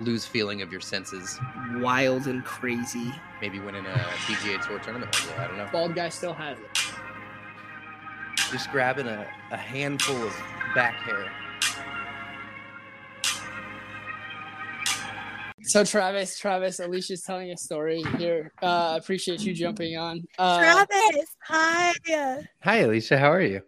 lose feeling of your senses. Wild and crazy. Maybe winning a PGA Tour tournament. Yeah, I don't know. Bald guy still has it. Just grabbing a, a handful of back hair. So Travis, Travis, Alisha's telling a story here. Uh, appreciate you jumping on. Uh, Travis, hi. Hi, Alisha. How are you?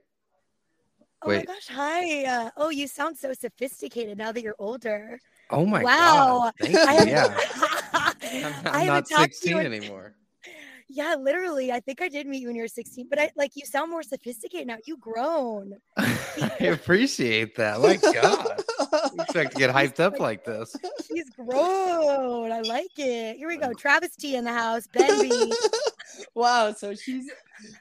Oh Wait. my gosh, hi. Uh, oh, you sound so sophisticated now that you're older. Oh my wow. god! Thank you. I have- yeah, I I'm, I'm haven't not talked to you in- anymore. Yeah, literally. I think I did meet you when you were 16, but I like you sound more sophisticated now. You grown. I appreciate that. My God, I expect to get hyped up like this. She's grown. I like it. Here we go. Travis T in the house. Ben B. wow, so she's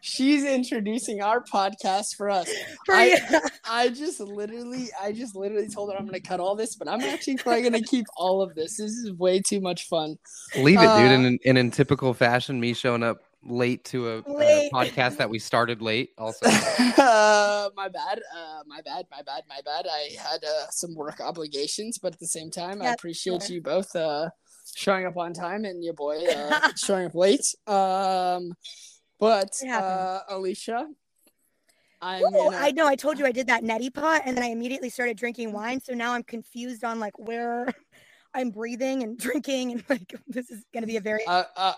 she's introducing our podcast for us. For I- I just literally, I just literally told her I'm gonna cut all this, but I'm actually probably gonna keep all of this. This is way too much fun. Leave it, dude. Uh, And, and in typical fashion, me showing up late to a, a podcast that we started late. Also, uh, my bad. Uh, my bad. My bad. My bad. I had uh, some work obligations, but at the same time, I appreciate sure. you both uh, showing up on time and your boy uh, showing up late. Um, but uh, Alisha, I'm Ooh, gonna- I know. I told you I did that neti pot, and then I immediately started drinking wine. So now I'm confused on like where I'm breathing and drinking, and like this is going to be a very Uh, uh,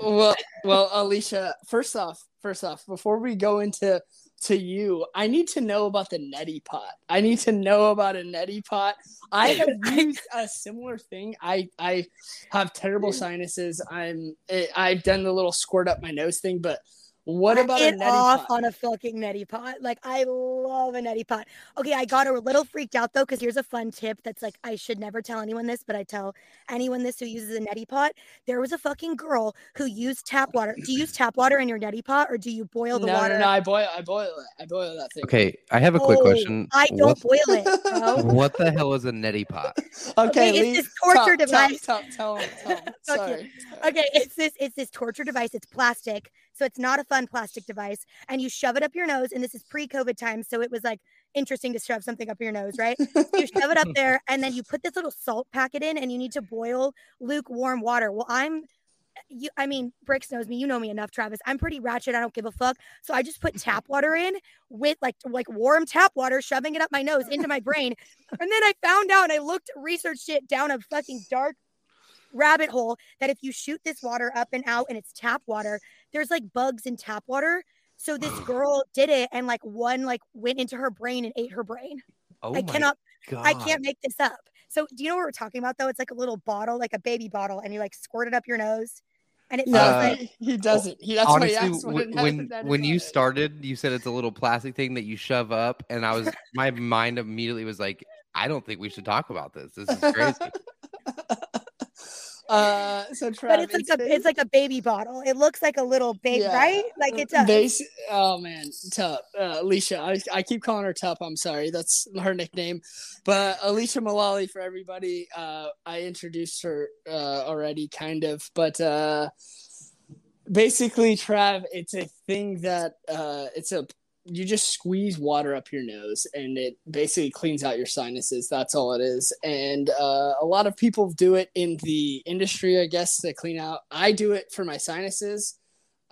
well, well, Alisha. First off, first off, before we go into to you, I need to know about the neti pot. I need to know about a neti pot. I have used a similar thing. I I have terrible sinuses. I'm eh, I've done the little squirt up my nose thing, but what about a Get neti off pot? on a fucking neti pot. Like I love a neti pot. Okay, I got a little freaked out though because here's a fun tip that's like I should never tell anyone this, but I tell anyone this who uses a neti pot. There was a fucking girl who used tap water. Do you use tap water in your neti pot or do you boil the no, water? no, no. I boil. I boil it. I boil that thing. okay, I have a quick Oh, question. I don't What, boil it, bro. what the hell is a neti pot? Okay, Okay, it's leave- this torture tell- tell- device. Tell, tell, him, tell him. Sorry. Okay, it's this it's this torture device. It's plastic, so it's not a fun plastic device. And you shove it up your nose, and this is pre-COVID time. so it was like interesting to shove something up your nose, right? you shove it up there, and then you put this little salt packet in, and you need to boil lukewarm water. Well, I'm you I mean, Bricks knows me, you know me enough, Travis. I'm pretty ratchet, I don't give a fuck. So I just put tap water in with like like warm tap water, shoving it up my nose into my brain. And then I found out and I looked researched it down a fucking dark rabbit hole that if you shoot this water up and out and it's tap water, there's like bugs in tap water. So this girl did it and like one like went into her brain and ate her brain. Oh I my cannot God. I can't make this up. So do you know what we're talking about though? It's like a little bottle, like a baby bottle, and you like squirt it up your nose. And it No, Uh, like he doesn't. He that's why he Honestly, asked when what it when, had- that when is you started, you said it's a little plastic thing that you shove up, and I was my mind immediately was like, I don't think we should talk about this. This is crazy. Uh, so but it's like a it's like a baby bottle. It looks like a little baby, Yeah. right? Like it does. Basi- oh man, Tup. Uh, Alisha. I, I keep calling her Tup. I'm sorry. That's her nickname. But Alisha Mullally for everybody. Uh, I introduced her uh, already, kind of. But uh, basically, Trav, it's a thing that uh, it's a you just squeeze water up your nose and it basically cleans out your sinuses. That's all it is. And uh, a lot of people do it in the industry, I guess, to clean out. I do it for my sinuses.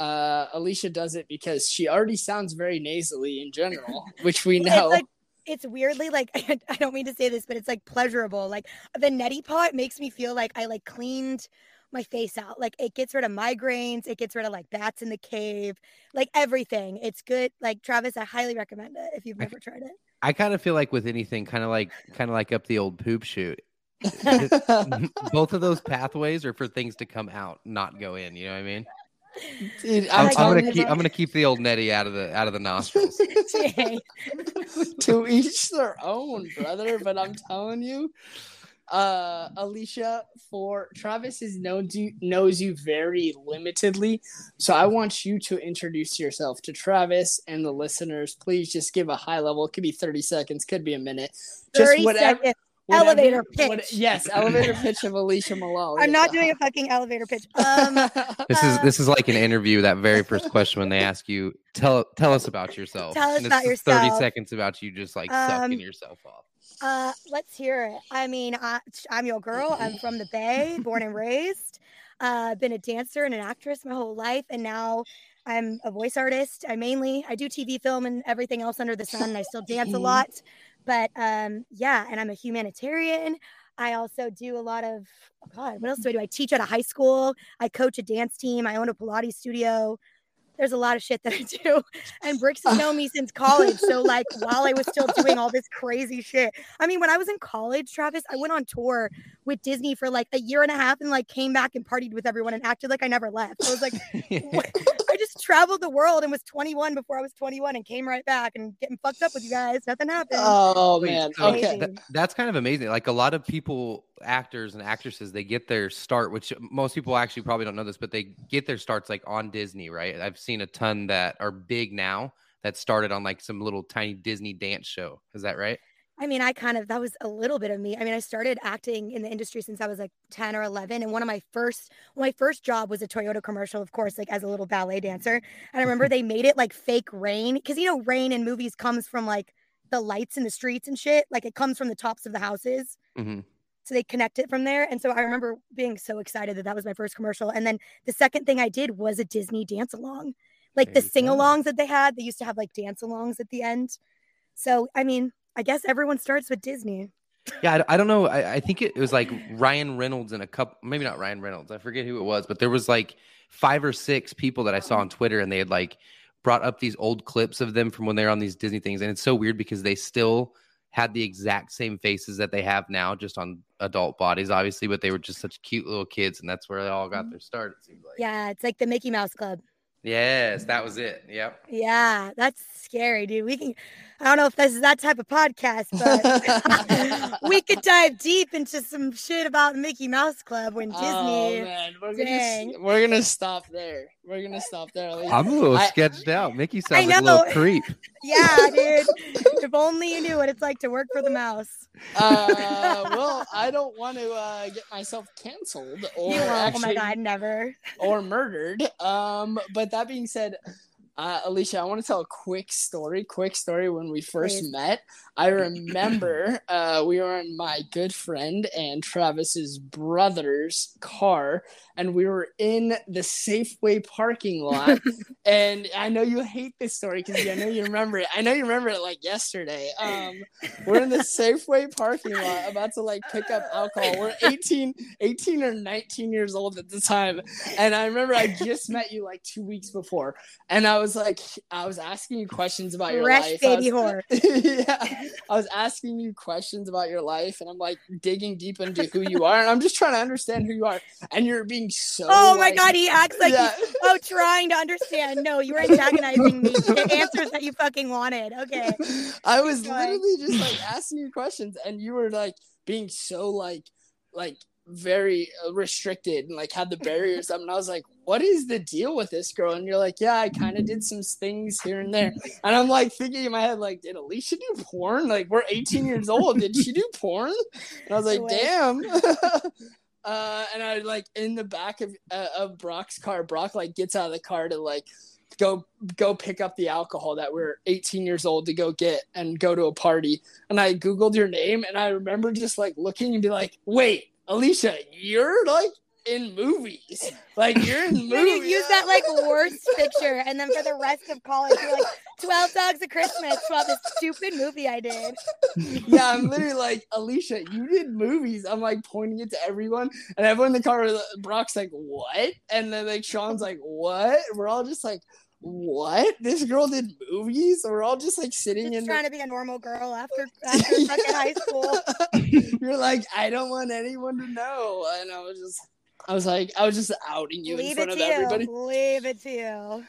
Uh, Alicia does it because she already sounds very nasally in general, which we It's know. like it's weirdly like I don't mean to say this, but it's like pleasurable. Like the neti pot makes me feel like I like cleaned my face out. Like it gets rid of migraines, it gets rid of like bats in the cave, like everything. It's good. Like Travis, I highly recommend it if you've I- never tried it. I kind of feel like with anything, kind of like kind of like up the old poop chute. Eh, eh, both of those pathways are for things to come out, not go in. You know what I mean? Dude, I'm, I'm, I'm gonna you, keep I'm gonna keep the old neti out of the out of the nostrils. To each their own, brother. But I'm telling you, uh, Alisha, for Travis is known you knows you very limitedly, so I want you to introduce yourself to Travis and the listeners. Please just give a high level. It could be 30 seconds, could be a minute. Just 30 whatever, seconds. whatever- Elevator what- pitch. yes, elevator pitch of Alisha Mullally. I'm not doing a fucking elevator pitch. Um, This is Uh, this is like an interview. That very first question when they ask you, tell tell us about yourself. Tell us And about it's Thirty seconds about you just like Um, sucking yourself off. Uh, let's hear it. I mean, I, I'm your girl. I'm from the Bay, born and raised. Uh, been a dancer and an actress my whole life, and now I'm a voice artist. I mainly I do TV, film, and everything else under the sun. And I still dance a lot, but um, yeah, and I'm a humanitarian. I also do a lot of oh God. What else do I do? I teach at a high school. I coach a dance team. I own a Pilates studio. There's a lot of shit that I do. And Bricks has uh. known me since college. So, like, while I was still doing all this crazy shit, I mean, when I was in college, Travis, I went on tour with Disney for like a year and a half and like came back and partied with everyone and acted like I never left. So I was like, what? I just traveled the world and was 21 before I was 21 and came right back and getting fucked up with you guys. Nothing happened. Oh man. Okay. That- that's kind of amazing. Like a lot of people, actors and actresses, they get their start, which most people actually probably don't know this, but they get their starts like on Disney, right? I've seen a ton that are big now that started on like some little tiny Disney dance show. Is that right? I mean, I kind of that was a little bit of me. I mean, I started acting in the industry since I was like 10 or 11 and one of my first my first job was a Toyota commercial, of course, like as a little ballet dancer. And I remember they made it like fake rain cuz you know rain in movies comes from like the lights in the streets and shit, like it comes from the tops of the houses. hmm So they connect it from there. And so I remember being so excited that that was my first commercial. And then the second thing I did was a Disney dance along. Like There the sing alongs that they had, they used to have like dance alongs at the end. So, I mean, I guess everyone starts with Disney. Yeah, I, I don't know. I, I think it, was like Ryan Reynolds and a couple, maybe not Ryan Reynolds. I forget who it was, but there was like five or six people that I saw on Twitter, and they had like brought up these old clips of them from when they were on these Disney things, and it's so weird because they still had the exact same faces that they have now, just on adult bodies, obviously, but they were just such cute little kids, and that's where they all got mm-hmm. their start. It seems like. Yeah, it's like the Mickey Mouse Club. Yes, that was it. Yep. Yeah, that's scary, dude. We can, I don't know if this is that type of podcast, but we could dive deep into some shit about Mickey Mouse Club when Disney. Oh Disney. man, we're gonna we're gonna stop there. We're gonna stop there. Alisha. I'm a little I- sketched out. Mickey sounds like a little creep. yeah, dude. if only you knew what it's like to work for the mouse. uh, well, I don't want to uh, get myself canceled or You won't. oh my god, never. or murdered. Um, but that being said, uh, Alisha, I want to tell a quick story. Quick story. When we first Please. met, I remember uh, we were in my good friend and Travis's brother's car, and we were in the Safeway parking lot. and I know you hate this story because I know you remember it. I know you remember it like yesterday. Um, we're in the Safeway parking lot about to like pick up alcohol. We're 18, 18 or 19 years old at the time. And I remember I just met you like two weeks before. And I was like, I was asking you questions about your Fresh life. baby I whore. was, yeah. I was asking you questions about your life and I'm like digging deep into who you are. And I'm just trying to understand who you are. And you're being so Oh my god, he acts like Yeah. he's oh trying to understand. No, you were antagonizing me. The answers that you fucking wanted. Okay. I was literally just like asking you questions, and you were like being so like like very restricted and like had the barriers up. And I was like, "What is the deal with this girl?" And you're like, "Yeah, I kind of did some things here and there." And I'm like thinking in my head, like, "Did Alisha do porn? Like, we're 18 years old. Did she do porn?" And I was like, "Damn." Uh, and I like in the back of uh, of Brock's car. Brock like gets out of the car to like go go pick up the alcohol that we're 18 years old to go get and go to a party. And I googled your name, and I remember just like looking and be like, "Wait, Alisha, you're like in movies. Like you're in movies." You use that like worst picture, and then for the rest of college, you're like 12 Dogs of Christmas about this stupid movie I did. yeah, I'm literally like, Alisha, you did movies. I'm like pointing it to everyone, and everyone in the car, uh, Brock's like, what? And then like Sean's like, what? We're all just like, what? This girl did movies? We're all just like sitting Just in. trying The- to be a normal girl after after fucking high school. You're like, I don't want anyone to know, and I was just, I was like, I was just outing you in Leave it front to of everybody. you. Leave it to you.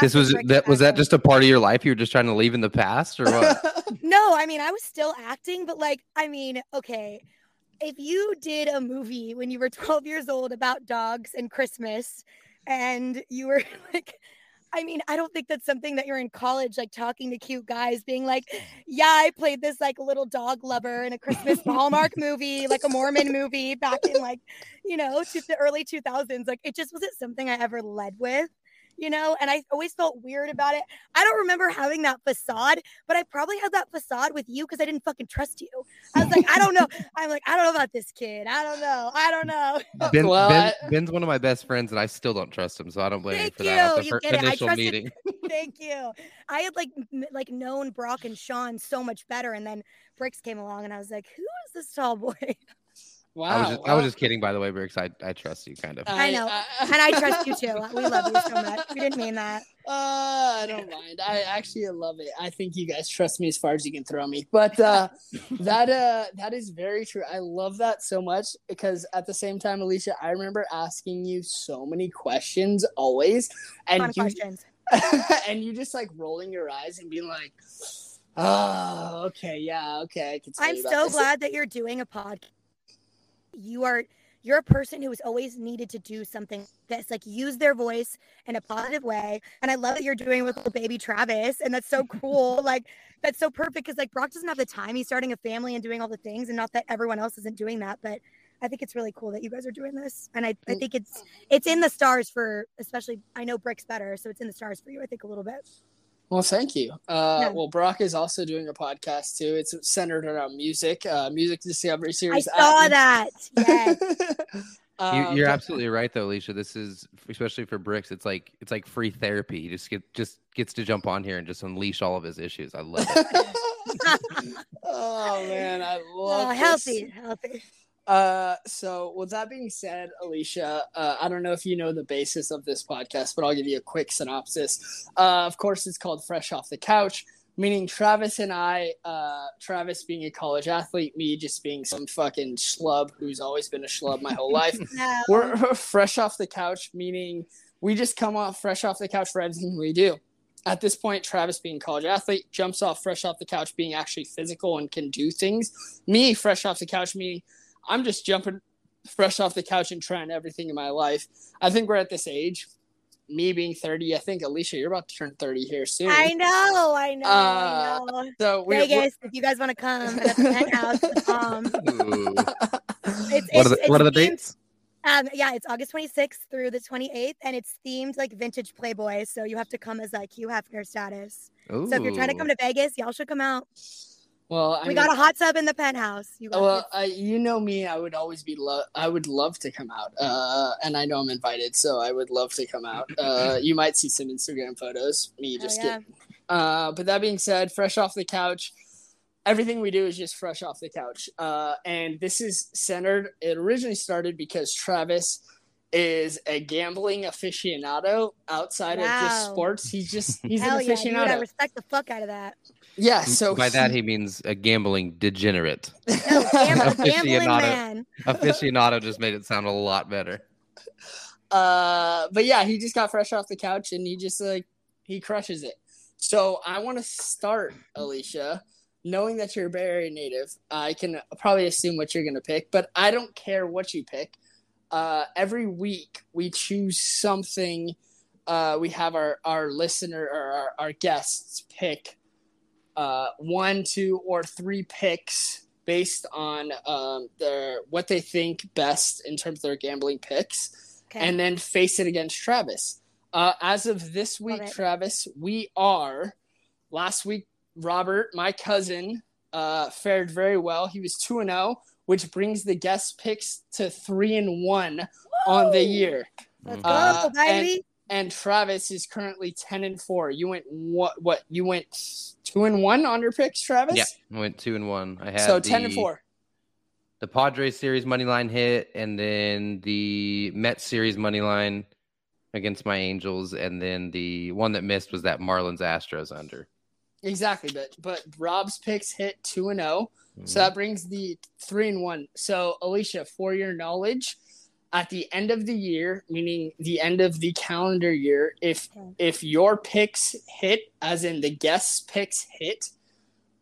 This was that was that just a part of your life you were just trying to leave in the past or what? No, I mean, I was still acting, but like, I mean, okay, if you did a movie when you were 12 years old about dogs and Christmas, and you were like, I mean, I don't think that's something that you're in college, like talking to cute guys, being like, yeah, I played this like little dog lover in a Christmas Hallmark movie, like a Mormon movie back in like, you know, to the early 2000s. Like, it just wasn't something I ever led with you know, and I always felt weird about it. I don't remember having that facade, but I probably had that facade with you because I didn't fucking trust you. I was like, I don't know. I'm like, I don't know about this kid. I don't know. I don't know. Ben, Well, ben, I- Ben's one of my best friends, and I still don't trust him, so I don't blame Thank you for that. you. At the You fir- get it. I initial trusted- meeting. Thank you. I had like m- like known Brock and Sean so much better, and then Bricks came along, and I was like, who is this tall boy? Wow. I was just, I was just kidding, by the way, Bricks. I, I trust you, kind of. I know. and I trust you too. We love you so much. We didn't mean that. Uh, I don't mind. I actually love it. I think you guys trust me as far as you can throw me. But uh, that uh, that is very true. I love that so much because at the same time, Alisha, I remember asking you so many questions always, and you questions. and you just like rolling your eyes and being like, "Oh, okay, yeah, okay." I can. tell I'm you about so this." glad that you're doing a podcast. You are you're a person who has always needed to do something that's like use their voice in a positive way. And I love that you're doing it with little baby Travis. And that's so cool. like that's so perfect because like Brock doesn't have the time. He's starting a family and doing all the things, and not that everyone else isn't doing that, but I think it's really cool that you guys are doing this. And I, I think it's it's in the stars for especially I know Brick's better, so it's in the stars for you, I think, a little bit. Well, thank you. Uh, Yeah. Well, Brock is also doing a podcast too. It's centered around music, uh, music discovery series. I series. saw at- that. Yes. You, Uh, you're absolutely right, though, Alisha. This is especially for Bricks. It's like it's like free therapy. He just get just gets to jump on here and just unleash all of his issues. I love it. oh man, I love Oh, this. healthy, healthy. Uh, so with that being said, Alisha, uh, I don't know if you know the basis of this podcast, but I'll give you a quick synopsis. Uh, of course, it's called Fresh Off the Couch, meaning Travis and I, uh, Travis being a college athlete, me just being some fucking schlub who's always been a schlub my whole life. No. We're fresh off the couch, meaning we just come off fresh off the couch for everything we do. At this point, Travis, being a college athlete, jumps off fresh off the couch, being actually physical and can do things. Me, fresh off the couch, meaning I'm just jumping fresh off the couch and trying everything in my life. I think we're at this age. Me being 30, I think Alisha, you're about to turn 30 here soon. I know, I know, Uh, I know. so we're, we're- Vegas, if you guys want to come at the penthouse, um, Ooh. it's, What are the it's- What are the themed- dates? Um, yeah, it's August 26th through the 28th, and it's themed like vintage Playboy. So you have to come as like Hugh Hefner status. So if you're trying to come to Vegas, y'all should come out. Well, I we mean, got a hot tub in the penthouse. You. Well, I, you know me. I would always be love. I would love to come out, uh, and I know I'm invited, so I would love to come out. Uh, you might see some Instagram photos. Me just yeah. get. Uh, but that being said, fresh off the couch. Everything we do is just fresh off the couch, uh, and this is centered. It originally started because Travis is a gambling aficionado outside of just sports. He's just he's Hell an yeah, dude, I aficionado. respect the fuck out of that. Yeah, so by that he means a gambling degenerate. No, gam- gambling man. Aficionado just made it sound a lot better. Uh, but yeah, he just got fresh off the couch and he just like he crushes it. So I want to start, Alisha, knowing that you're a Bay Area native. I can probably assume what you're gonna pick, but I don't care what you pick. Uh, every week we choose something. Uh, we have our our listener or our, our guests pick uh, one, two, or three picks based on um, their what they think best in terms of their gambling picks Okay. and then face it against Travis. Uh, as of this week, Love. Travis, we are. Last week, Robert, my cousin, uh, fared very well. He was two and zero, which brings the guest picks to three and one on the year. Let's Mhm. go, Uh, baby. And Travis is currently ten and four. You went what? What? You went two and one on your picks, Travis. Yeah, I went two and one. I had So ten and four. The Padres series money line hit, and then the Mets series money line against my Angels, and then the one that missed was that Marlins Astros under. Exactly, but but Rob's picks hit two and zero. Mm-hmm. So that brings the three and one. So Alisha, for your knowledge, at the end of the year, meaning the end of the calendar year, if Okay. if your picks hit, as in the guests' picks hit,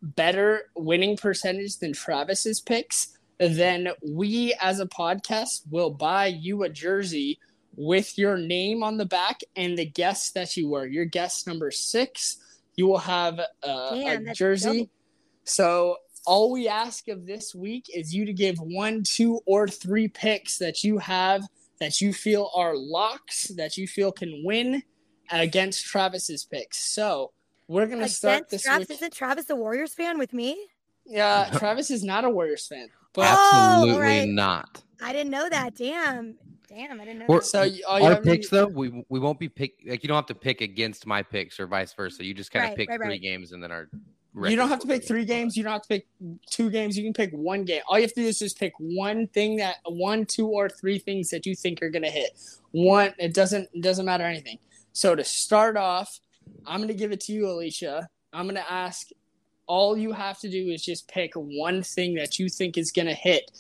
better winning percentage than Travis's picks, then we as a podcast will buy you a jersey with your name on the back and the guest that you were. Your guest number six, you will have uh, Damn, a jersey. dope. So all we ask of this week is you to give one, two, or three picks that you have that you feel are locks that you feel can win against Travis's picks. So we're gonna start this Travis, week. isn't Travis a Warriors fan with me? Yeah, Travis is not a Warriors fan, but Oh, Absolutely right. not. I didn't know that. Damn. Damn, I didn't know We're- that. so you- you Our have picks though, we we won't be pick like you don't have to pick against my picks or vice versa. You just kind of Right, pick right, three right. games and then our. You don't have to pick three games. You don't have to pick two games. You can pick one game. All you have to do is just pick one thing that one, two, or three things that you think are gonna hit. One, it doesn't it doesn't matter anything. So to start off, I'm gonna give it to you, Alisha. I'm gonna ask. All you have to do is just pick one thing that you think is gonna hit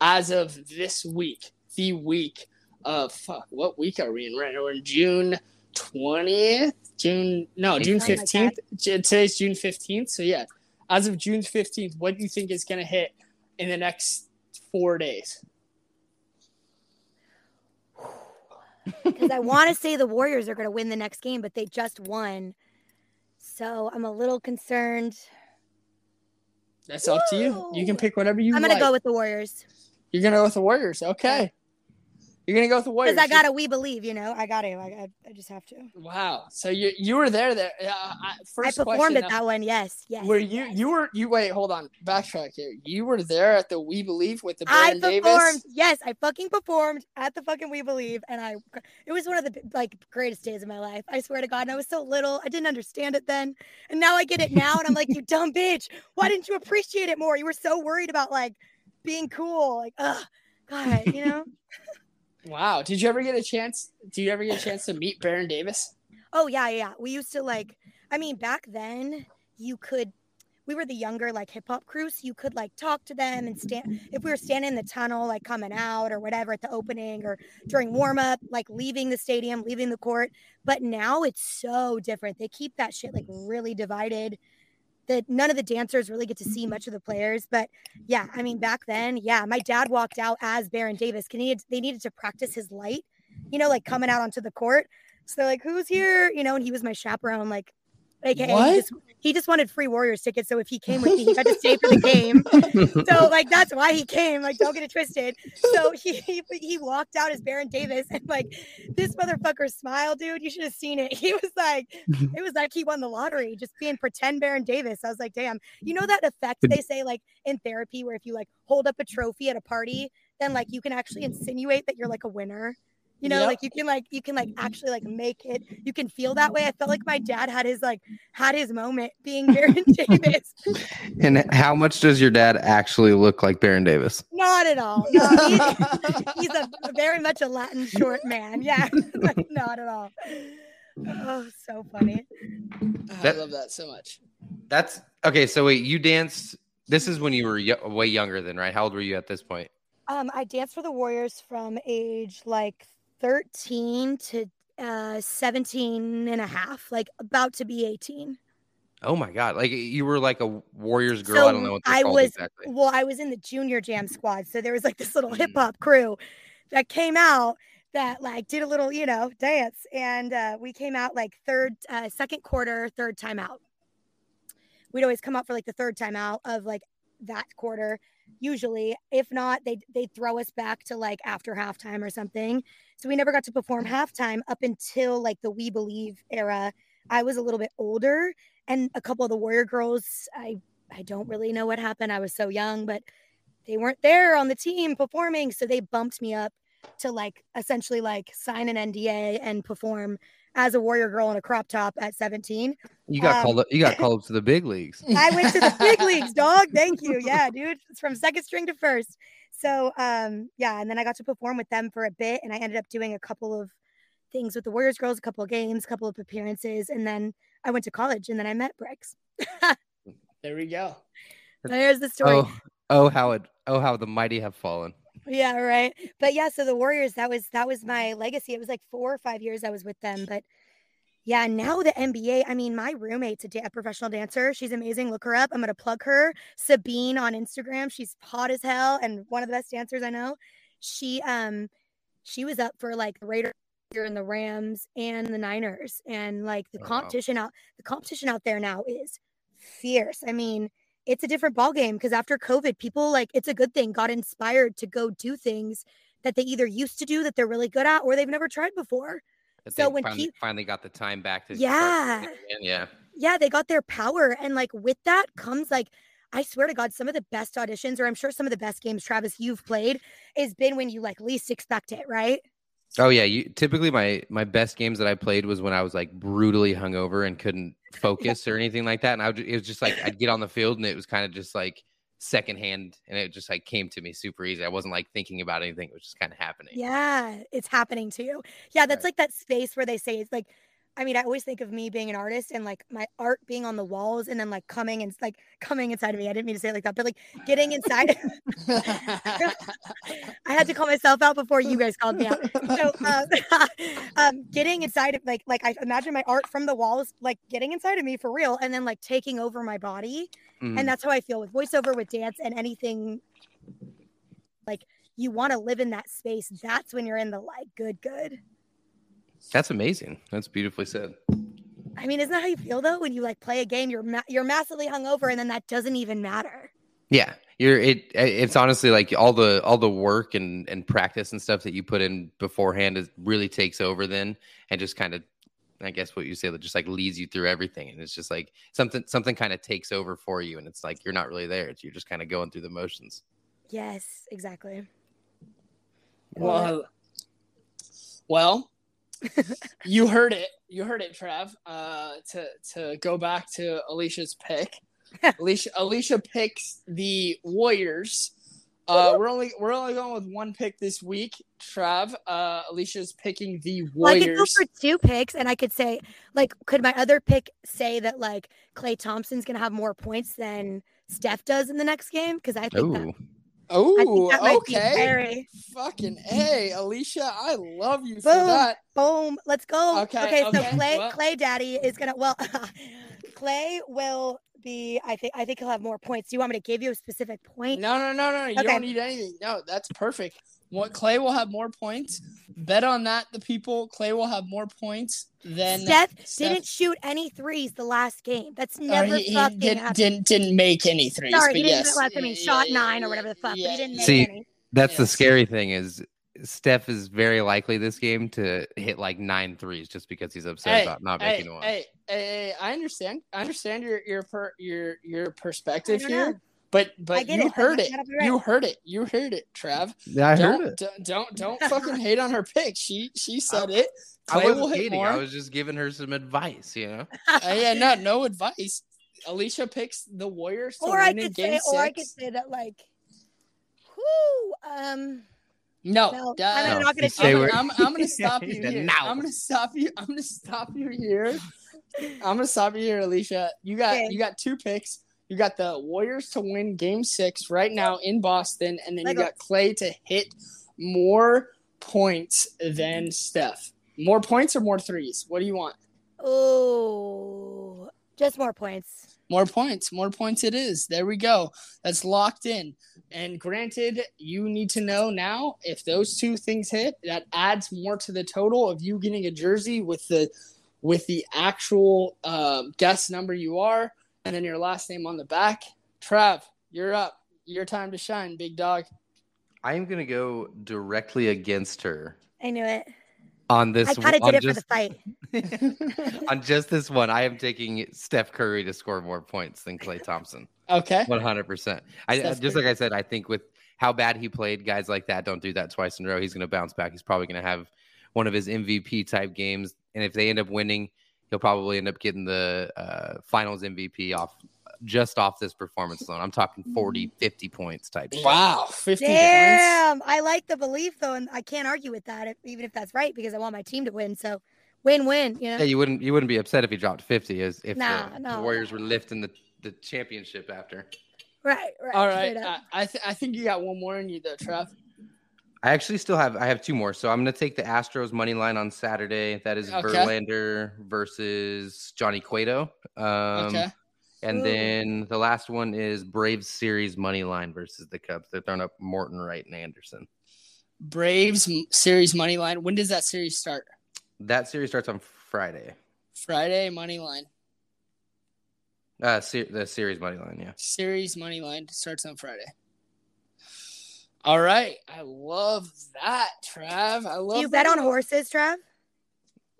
as of this week, the week of fuck. What week are we in right now? We're in June twentieth. June no, June Something like fifteenth. Today's June fifteenth. So yeah, as of June fifteenth, what do you think is gonna hit in the next four days? Because I want to say the Warriors are going to win the next game, but they just won. So I'm a little concerned. That's up to you. You can pick whatever you I'm going like. to go with the Warriors. You're gonna go with the Warriors. Okay. You're gonna go with the Warriors. Because I got to, we believe, you know, I got to. I, I, I just have to. Wow. So you you were there. There. Uh, I, first I performed question, at that one. Yes. Yes. Were you you were you wait hold on backtrack here. You were there at the We Believe with the I performed. Davis. Yes, I fucking performed at the fucking We Believe, and I. It was one of the like greatest days of my life. I swear to God. And I was so little, I didn't understand it then, and now I get it now, and I'm like, you dumb bitch. Why didn't you appreciate it more? You were so worried about like being cool. Like, ugh, God, you know. Wow. Did you ever get a chance? Do you ever get a chance to meet Baron Davis? Oh yeah, yeah. We used to like I mean back then you could we were the younger like hip hop crew, so you could like talk to them and stand if we were standing in the tunnel, like coming out or whatever at the opening or during warm up, like leaving the stadium, leaving the court. But now it's so different. They keep that shit like really divided. That none of the dancers really get to see much of the players. But yeah, I mean back then, yeah, my dad walked out as Baron Davis. He they needed to practice his light, you know, like coming out onto the court. So they're like, who's here? You know, and he was my chaperone, like, AKA What? he just he just wanted free Warriors tickets. So if he came with me, he had to stay for the game. So like that's why he came. Like, don't get it twisted. So he he, he walked out as Baron Davis and like this motherfucker smile, dude. You should have seen it. He was like, it was like he won the lottery, just being pretend Baron Davis. I was like, damn. You know that effect they say like in therapy where if you like hold up a trophy at a party, then like you can actually insinuate that you're like a winner. You know, Yep. like you can like you can like actually like make it. You can feel that way. I felt like my dad had his like had his moment being Baron Davis. And how much does your dad actually look like Baron Davis? Not at all. No, he- he's a very much a Latin short man. Yeah, like, not at all. Oh, so funny. I love that so much. That's okay. So wait, you danced. This is when you were yo- way younger than right? How old were you at this point? Um, I danced for the Warriors from age like 13 to uh 17 and a half, like about to be 18. Oh my god! Like you were like a Warriors girl. So I don't know what I was exactly. well, I was in the junior jam squad, so there was like this little hip hop crew that came out that like did a little, you know, dance, and uh, we came out like third, uh, second quarter, third time out. We'd always come out for like the third time out of like that quarter. Usually, if not, they they throw us back to like after halftime or something. So we never got to perform mm-hmm. halftime up until like the We Believe era. I was a little bit older, and a couple of the Warrior girls, I I don't really know what happened. I was so young, but they weren't there on the team performing, so they bumped me up to like essentially like sign an NDA and perform as a Warrior girl in a crop top at 17. You got um, called. Up, you got called up to the big leagues. I went to the big leagues, dog. Thank you. Yeah, dude. It's from second string to first. So um yeah, and then I got to perform with them for a bit and I ended up doing a couple of things with the Warriors girls, a couple of games, a couple of appearances, and then I went to college and then I met Briggs. There we go. There's the story. Oh, oh, how it. Oh, how the mighty have fallen. Yeah, right. But yeah, so the Warriors, that was that was my legacy. It was like four or five years I was with them. But yeah, now the NBA. I mean, my roommate's a, da- a professional dancer. She's amazing. Look her up. I'm gonna plug her. Sabine on Instagram. She's hot as hell and one of the best dancers I know. She um she was up for like the Raiders in the Rams and the Niners. And like the Oh, wow. competition out the competition out there now is fierce. I mean, it's a different ballgame because after COVID, people like it's a good thing, got inspired to go do things that they either used to do that they're really good at or they've never tried before. So when finally, pe- finally got the time back to Yeah. yeah. yeah, they got their power. And like with that comes like, I swear to God, some of the best auditions, or I'm sure some of the best games, Travis, you've played, has been when you like least expect it, right? Oh yeah, you typically my my best games that I played was when I was like brutally hungover and couldn't focus or anything like that, and I would, it was just like I'd get on the field and it was kind of just like secondhand, and it just like came to me super easy. I wasn't like thinking about anything; it was just kind of happening. Yeah, it's happening to you. Yeah, that's Right. like that space where they say it's like, I mean, I always think of me being an artist and like my art being on the walls and then like coming and like coming inside of me. I didn't mean to say it like that, but like getting inside. I had to call myself out before you guys called me out. So, um, um, getting inside of like, like I imagine my art from the walls, like getting inside of me for real, and then like taking over my body. Mhm. And that's how I feel with voiceover, with dance, and anything. Like you want to live in that space. That's when you're in the like good, good. That's amazing. That's beautifully said. I mean, isn't that how you feel though? When you like play a game, you're ma- you're massively hungover, and then that doesn't even matter. Yeah, you're it. It's honestly like all the all the work and and practice and stuff that you put in beforehand is really takes over then, and just kind of, I guess what you say, that just like leads you through everything, and it's just like something something kind of takes over for you, and it's like you're not really there. It's, you're just kind of going through the motions. Yes, exactly. Well, well, you heard it. You heard it, Trav. Uh, to to go back to Alisha's pick, Alisha Alisha picks the Warriors. Uh, we're only we're only going with one pick this week, Trav. Uh, Alisha's picking the Well, I could go Warriors. for two picks, and I could say, like, could my other pick say that like Klay Thompson's gonna have more points than Steph does in the next game? Because I think Ooh, Oh, I think that be okay. Fucking hey, Alisha, I love you for Boom. that. boom. Let's go. Okay, Okay. so Klay well- Klay Daddy is gonna well, Klay will be. I think I think he'll have more points. Do you want me to give you a specific point? No, no, no, no. You Okay. don't need anything. No, that's perfect. What Klay will have more points. Bet on that. The people. Klay will have more points than Steph, Steph- didn't shoot any threes the last game. That's uh, never he, he fucking didn't, happened. didn't didn't make any threes. Sorry, but he didn't yes. last. I mean, Yeah, shot yeah, nine or whatever the fuck, but yeah, he didn't make See, any. that's the scary thing is Steph is very likely this game to hit like nine threes just because he's upset Hey, about not Hey, making one. hey, hey, hey, I understand. I understand your your per, your your perspective here, know. But but get you it, heard it. right. You heard it. You heard it, Trav. Yeah, I don't, heard it. Don't don't, don't fucking hate on her pick. She she said it. I Klay will wasn't hating. more. I was just giving her some advice, you know. Uh, yeah, no, no advice. Alisha picks the Warriors to Or I win in could game say, six. or I could say that like, whoo, um, no, No, I'm No, not gonna say say I'm, I'm, I'm gonna stop you here. no. I'm gonna stop you. I'm gonna stop you here. I'm gonna stop you here, Alisha. You got Okay. you got two picks. You got the Warriors to win Game Six right now in Boston, and then you got Klay to hit more points than Steph. More points or more threes? What do you want? oh, just more points. More points. More points it is. There we go. That's locked in. And granted, you need to know now if those two things hit, that adds more to the total of you getting a jersey with the with the actual um, guest number you are, and then your last name on the back. Trav, you're up. Your time to shine, big dog. I am gonna go directly against her I knew it. on this. I kind of did it just, for the fight. on just this one, I am taking Steph Curry to score more points than Klay Thompson. Okay. One hundred percent. I Steph just Curry. like I said, I think with how bad he played, guys like that don't do that twice in a row. He's gonna bounce back. He's probably gonna have one of his MVP type games, and if they end up winning, he'll probably end up getting the uh, Finals MVP off just off this performance alone. I'm talking 40, 50 points type. shit. Wow, 50 points. Damn, I like the belief though, and I can't argue with that, if, even if that's right, because I want my team to win. So, win-win. You know. Yeah, you wouldn't you wouldn't be upset if he dropped 50 as if Nah, the, no. the Warriors were lifting the, the championship after. Right. Right. All right. I, I, th- I think you got one more in you, though, Trav. I actually still have I have two more. So I'm gonna take the Astros money line on Saturday. That is Okay. Verlander versus Johnny Cueto. Um Okay. and Ooh. then the last one is Braves series money line versus the Cubs. They're throwing up Morton Wright and Anderson. Braves series money line. When does that series start? That series starts on Friday. Friday money line. Uh, se- the series money line, yeah. Series money line starts on Friday. All right, I love that, Trav. I love. Do you bet that. on horses, Trav?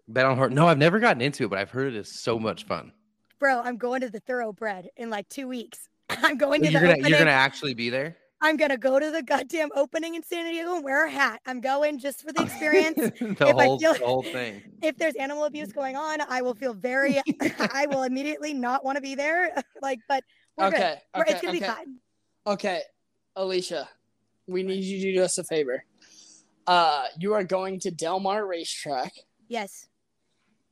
Bet on horse. No, I've never gotten into it, but I've heard it is so much fun. Bro, I'm going to the thoroughbred in like two weeks. I'm going to You're the gonna opening. you're gonna actually be there. I'm gonna go to the goddamn opening in San Diego and wear a hat. I'm going just for the experience. the If I whole feel- the whole thing. if there's animal abuse going on, I will feel very. I will immediately not want to be there. like, but we're good. Okay, We're- okay, it's gonna be fine. Okay, Alisha, we need you to do us a favor. Uh, you are going to Del Mar Racetrack Yes.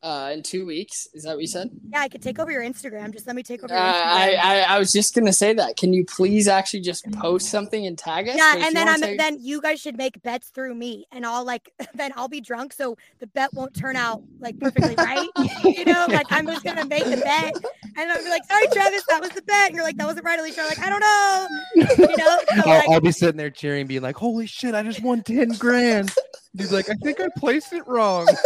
Uh, in two weeks. Is that what you said? Yeah, I could take over your Instagram. Just let me take over Uh, I, I I was just gonna say that. Can you please actually just post something and tag us? yeah, and then I'm say- then you guys should make bets through me, and I'll like then I'll be drunk, so the bet won't turn out like perfectly right. you know, like I'm just gonna make the bet, and I'll be like, "Sorry, Travis, that was the bet," and you're like, "That wasn't right, Alisha." I'm like, "I don't know," you know. So, I'll, like, I'll be sitting there cheering, being like, "Holy shit! I just won ten grand." Dude's like, "I think I placed it wrong."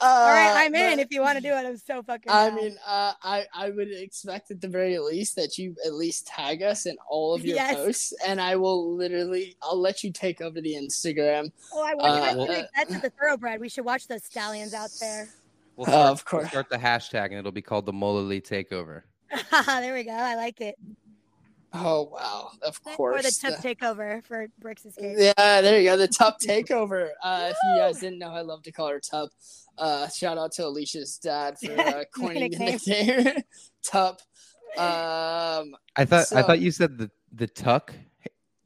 all right, Uh, I'm in. If you want to do it, I'm so fucking. I down. mean, uh, I I would expect at the very least that you at least tag us in all of your Yes. posts, and I will literally I'll let you take over the Instagram. oh, I want uh, to well- make bets at the thoroughbred. We should watch those stallions out there. We'll Uh, start, of course. we'll start the hashtag, and it'll be called the Mullally Takeover. there we go. I like it. Oh wow! Of Or course. Or the tub takeover for Brix's case. Yeah, there you go. The Tup takeover. Uh, if you guys didn't know, I love to call her Tup. Uh, shout out to Alisha's dad for uh, coining the nickname. nickname Tup. Um, I thought I thought you said the the tuck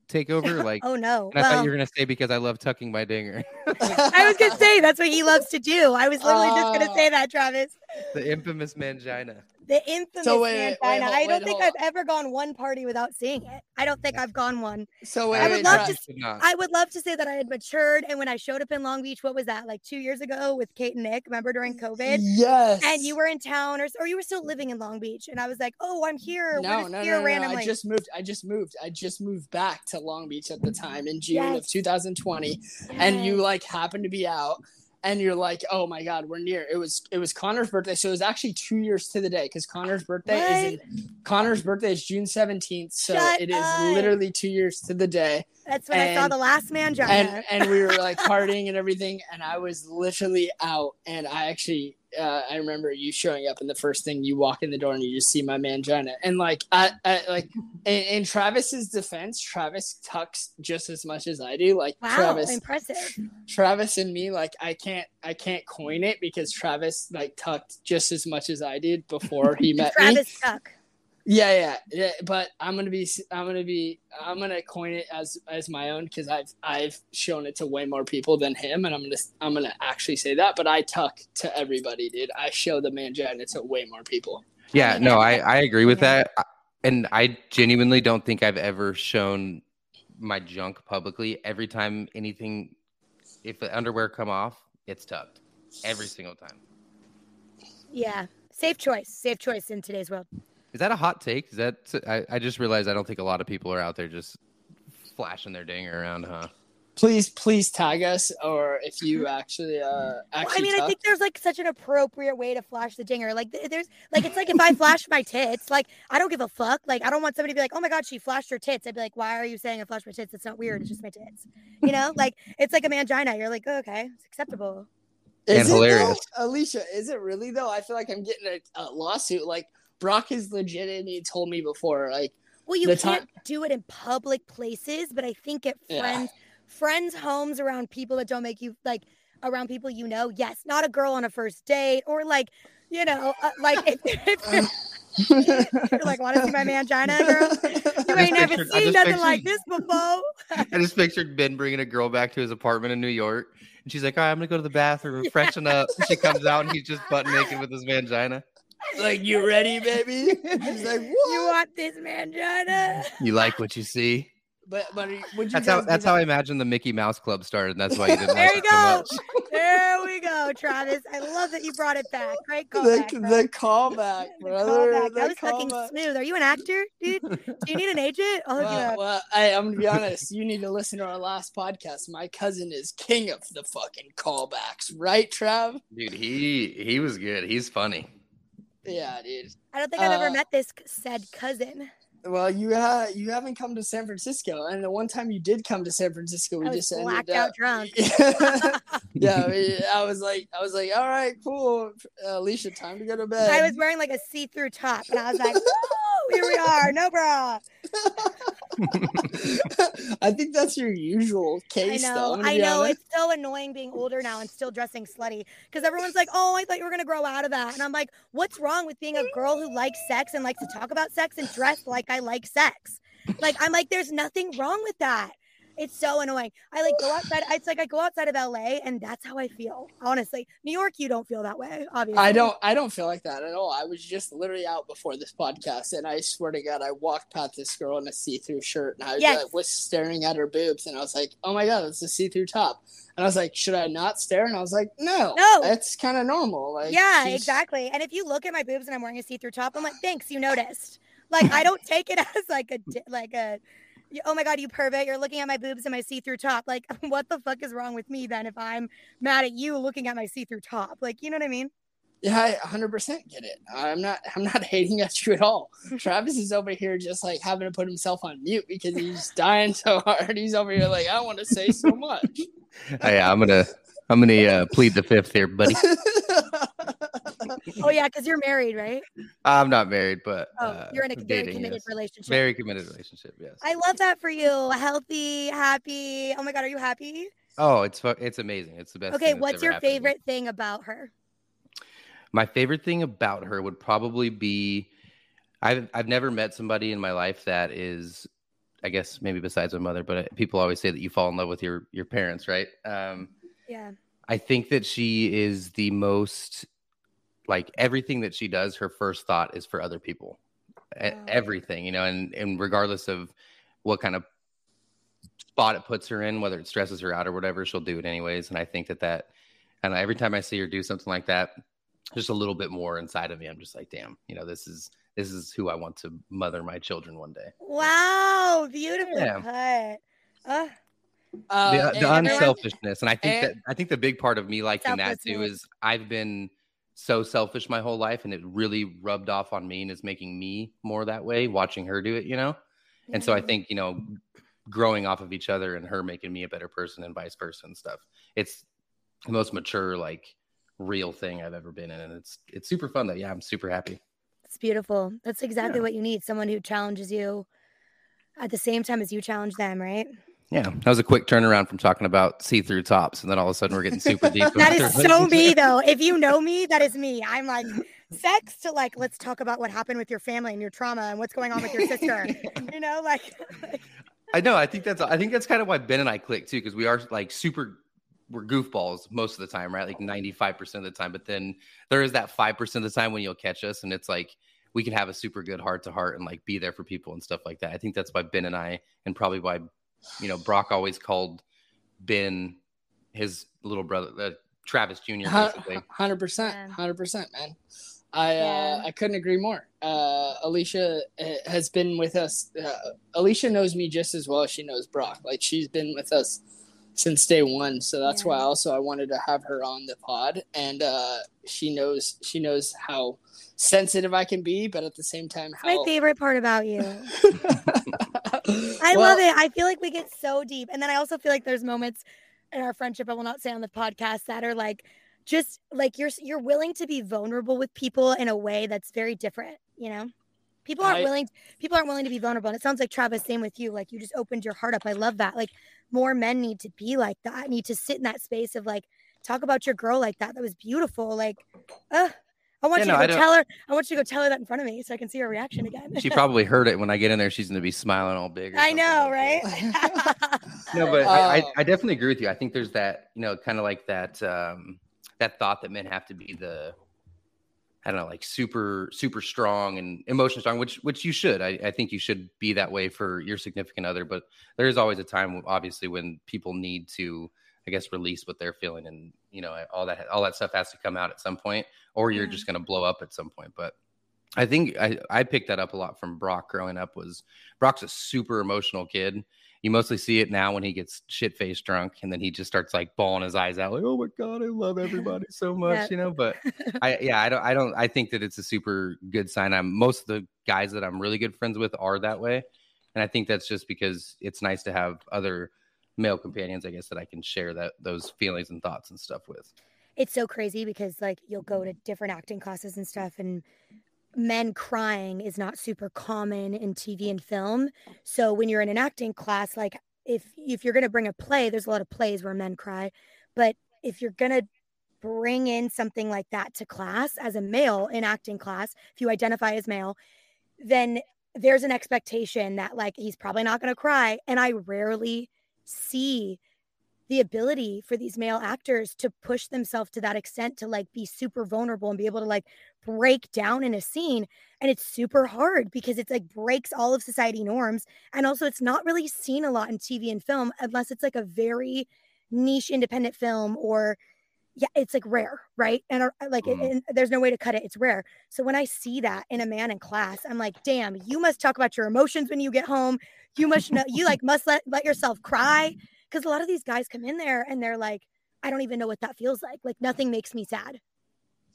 takeover, like, Oh no. and I thought you were gonna say because I love tucking my dinger. I was gonna say that's what he loves to do. I was literally just gonna Oh. say that, Travis. the infamous mangina. The infamous So wait, wait, hold- I don't wait, think I've ever gone one party without seeing it. I don't think I've gone one. so wait, I would wait, love to. I would love to say that I had matured, and when I showed up in Long Beach, what was that? Like two years ago with Kate and Nick. Remember during COVID? Yes. And you were in town, or or you were still living in Long Beach, and I was like, "Oh, I'm here. No, no, no, here no, no. randomly." I just moved. I just moved. I just moved back to Long Beach at the time in June of Yes. 2020, and you like happened to be out, and you're like, "Oh my God, we're near." It was it was Connor's birthday, so it was actually two years to the day because Connor's birthday is in Connor's birthday is June 17th, so Shut it is up. literally two years to the day. That's when I saw the last Mangina. and and we were like partying and everything and i was literally out and i actually uh, i remember you showing up and the first thing you walk in the door and you just see my mangina and like i, I like in, in travis's defense travis tucks just as much as i do like wow, travis impressive. travis and me like i can't i can't coin it because travis like tucked just as much as i did before he met me Travis Tuck. Yeah, yeah, yeah. But I'm gonna be, I'm gonna be, I'm gonna coin it as as my own because I've I've shown it to way more people than him, and I'm gonna I'm gonna actually say that. But I tuck to everybody, dude. I show the mangina to way more people. Yeah, no, I- I, I agree with that. And I genuinely don't think I've ever shown my junk publicly. Every time anything, if the underwear come off, it's tucked. Every single time. Yeah, safe choice. Safe choice in today's world. Is that a hot take? Is that I, I just realized I don't think a lot of people are out there just flashing their dinger around, huh? Please, please tag us, or if you actually, uh, Well, actually, I mean, I think there's like such an appropriate way to flash the dinger. Like, there's like, it's like if I flash my tits, like, I don't give a fuck. Like, I don't want somebody to be like, oh my God, she flashed her tits. I'd be like, why are you saying I flashed my tits? It's not weird. It's just my tits. You know, like, it's like a mangina. You're like, oh, okay, it's acceptable. Is and it, though? hilarious. Alicia, is it really though? I feel like I'm getting a, a lawsuit. Like Brock is legit, and he told me before. Like, Well, you can't do it in public places, but I think at Yeah. friends, friends' homes around people that don't make you like around people you know. Yes, not a girl on a first date or like, you know, uh, like if, if you're like, want to see my mangina, girl? You ain't never pictured- seen just nothing like this before. I just pictured Ben bringing a girl back to his apartment in New York. And she's like, all right, I'm going to go to the bathroom and freshen up. And she comes out and he's just butt naked with his mangina. Like, you ready, baby? She's like, You want this mangina? You like what you see? But but would you That's how that's do how I imagine the Mickey Mouse Club started. And that's why you didn't There like you it so go. much. There we go. go, Travis. I love that you brought it back. Great the, callback. bro. the callback, The brother. callback. The That was fucking smooth. Are you an actor, dude? Do you need an agent? I'll hook you uh, Well, well, I, I'm gonna be honest. You need to listen to our last podcast. My cousin is king of the fucking callbacks, right, Trav? Dude, he he was good. He's funny. Yeah, dude. I don't think I've ever uh, met this said cousin. Well, you ha- you haven't come to San Francisco, and the one time you did come to San Francisco, we I just ended blacked up. out drunk. yeah, we, I was like, I was like, all right, cool, uh, Alisha, time to go to bed. I was wearing like a see-through top, and I was like, "Woo, here we are, no bra." I think that's your usual case, though. know, I'm I know. honest. It's so annoying being older now and still dressing slutty because everyone's like, "Oh, I thought you were gonna grow out of that," and I'm like, "What's wrong with being a girl who likes sex and likes to talk about sex and dress like I like sex?" Like, I'm like, "There's nothing wrong with that." It's so annoying. I like go outside. It's like I go outside of LA, and that's how I feel. Honestly, New York, you don't feel that way. Obviously, I don't I don't feel like that at all. I was just literally out before this podcast and I swear to God I walked past this girl in a see-through shirt and I Yes. uh, was staring at her boobs and I was like, "Oh my god, it's a see-through top." And I was like, "Should I not stare?" And I was like, "No. No. It's kind of normal." Like yeah, she's- exactly. And if you look at my boobs and I'm wearing a see-through top, I'm like, thanks, you noticed. Like I don't take it as like a like a oh my god, you pervert, you're looking at my boobs and my see-through top. Like what the fuck is wrong with me then if I'm mad at you looking at my see-through top? Like, you know what I mean? Yeah, I 100% get it. I'm not I'm not hating at you at all. Travis is over here just like having to put himself on mute because he's dying so hard. He's over here like I want to say so much. Hey, I'm gonna I'm gonna uh, plead the fifth here, buddy. Oh yeah, because you're married, right? I'm not married, but Oh, uh, you're in a very dating, committed yes. relationship. Very committed relationship. Yes. I love that for you. Healthy, happy. Oh my god, are you happy? oh, it's it's amazing. It's the best. Okay, what's your happened to me. favorite thing about her? My favorite thing about her would probably be I've I've never met somebody in my life that is I guess maybe besides my mother, but uh, people always say that you fall in love with your your parents, right? Um Yeah. I think that she is the most like everything that she does her first thought is for other people. Wow. Everything, you know, and and regardless of what kind of spot it puts her in, whether it stresses her out or whatever, she'll do it anyways. And I think that that, and every time I see her do something like that, just a little bit more inside of me, I'm just like, damn, you know, this is this is who I want to mother my children one day. Wow, beautiful Yeah. cut. Uh, Uh, the, the unselfishness, and I think and- that I think the big part of me liking that too is I've been so selfish my whole life, and it really rubbed off on me and is making me more that way. Watching her do it, you know, and so I think you know, growing off of each other and her making me a better person and vice versa and stuff. It's the most mature, like real thing I've ever been in, and it's it's super fun. Though, yeah, I'm super happy. It's beautiful. That's exactly Yeah. what you need. Someone who challenges you at the same time as you challenge them, right? Yeah, that was a quick turnaround from talking about see-through tops, and then all of a sudden we're getting super deep. That with is our so me though. If you know me, that is me. I'm like sex to like let's talk about what happened with your family and your trauma and what's going on with your sister. you know, like, like I know. I think that's. I think that's kind of why Ben and I click too, because we are like super. We're goofballs most of the time, right? Like ninety five percent of the time. But then there is that five percent of the time when you'll catch us, and it's like we can have a super good heart to heart and like be there for people and stuff like that. I think that's why Ben and I, and probably why, you know, Brock always called Ben his little brother, uh, Travis Jr. Basically. Hundred percent, hundred percent, man. I Yeah. uh, I couldn't agree more. Uh, Alisha uh, has been with us. Uh, Alisha knows me just as well as she knows Brock. Like she's been with us since day one. So that's why also I wanted to have her on the pod, and uh, she knows she knows how sensitive I can be, but at the same time it's my favorite part about you. I Well, love it. I feel like we get so deep. And then I also feel like there's moments in our friendship I will not say on the podcast that are like just like you're you're willing to be vulnerable with people in a way that's very different, you know? People aren't I- willing people aren't willing to be vulnerable. And it sounds like Travis same with you. Like you just opened your heart up. I love that. Like more men need to be like that. Need to sit in that space of like talk about your girl like that. That was beautiful. Like uh I want Yeah, you to I go tell her. I want you to go tell her that in front of me so I can see her reaction again. She probably heard it when I get in there. She's going to be smiling all big. I know, like right? No, but I, I, I definitely agree with you. I think there's that, you know, kind of like that, um, that thought that men have to be the, I don't know, like super, super strong and emotion strong, which, which you should. I, I think you should be that way for your significant other. But there is always a time, obviously, when people need to I guess release what they're feeling, and you know all that all that stuff has to come out at some point, or you're Yeah. just gonna blow up at some point. But I think I I picked that up a lot from Brock growing up. Was Brock's a super emotional kid. You mostly see it now when he gets shit faced drunk, and then he just starts like bawling his eyes out, like "Oh my god, I love everybody so much," Yeah. you know. But I yeah, I don't I don't I think that it's a super good sign. I'm most of the guys that I'm really good friends with are that way. And I think that's just because it's nice to have other male companions, I guess, that I can share that those feelings and thoughts and stuff with. it's so crazy because like you'll go to different acting classes and stuff and men crying is not super common in TV and film. Oh. So when you're in an acting class like if if you're going to bring a play there's a lot of plays where men cry, but if you're going to bring in something like that to class as a male in acting class, if you identify as male, then there's an expectation that like he's probably not going to cry. And I rarely see the ability for these male actors to push themselves to that extent to like be super vulnerable and be able to like break down in a scene and it's super hard because it's like breaks all of society norms and also it's not really seen a lot in TV and film unless it's like a very niche independent film or yeah it's like rare right? And uh, like it- Mhm. and there's no way to cut it it's rare. So when i see that in a man in class i'm like damn you must talk about your emotions when you get home. You must know you like must let let yourself cry because a lot of these guys come in there and they're like i don't even know what that feels like like nothing makes me sad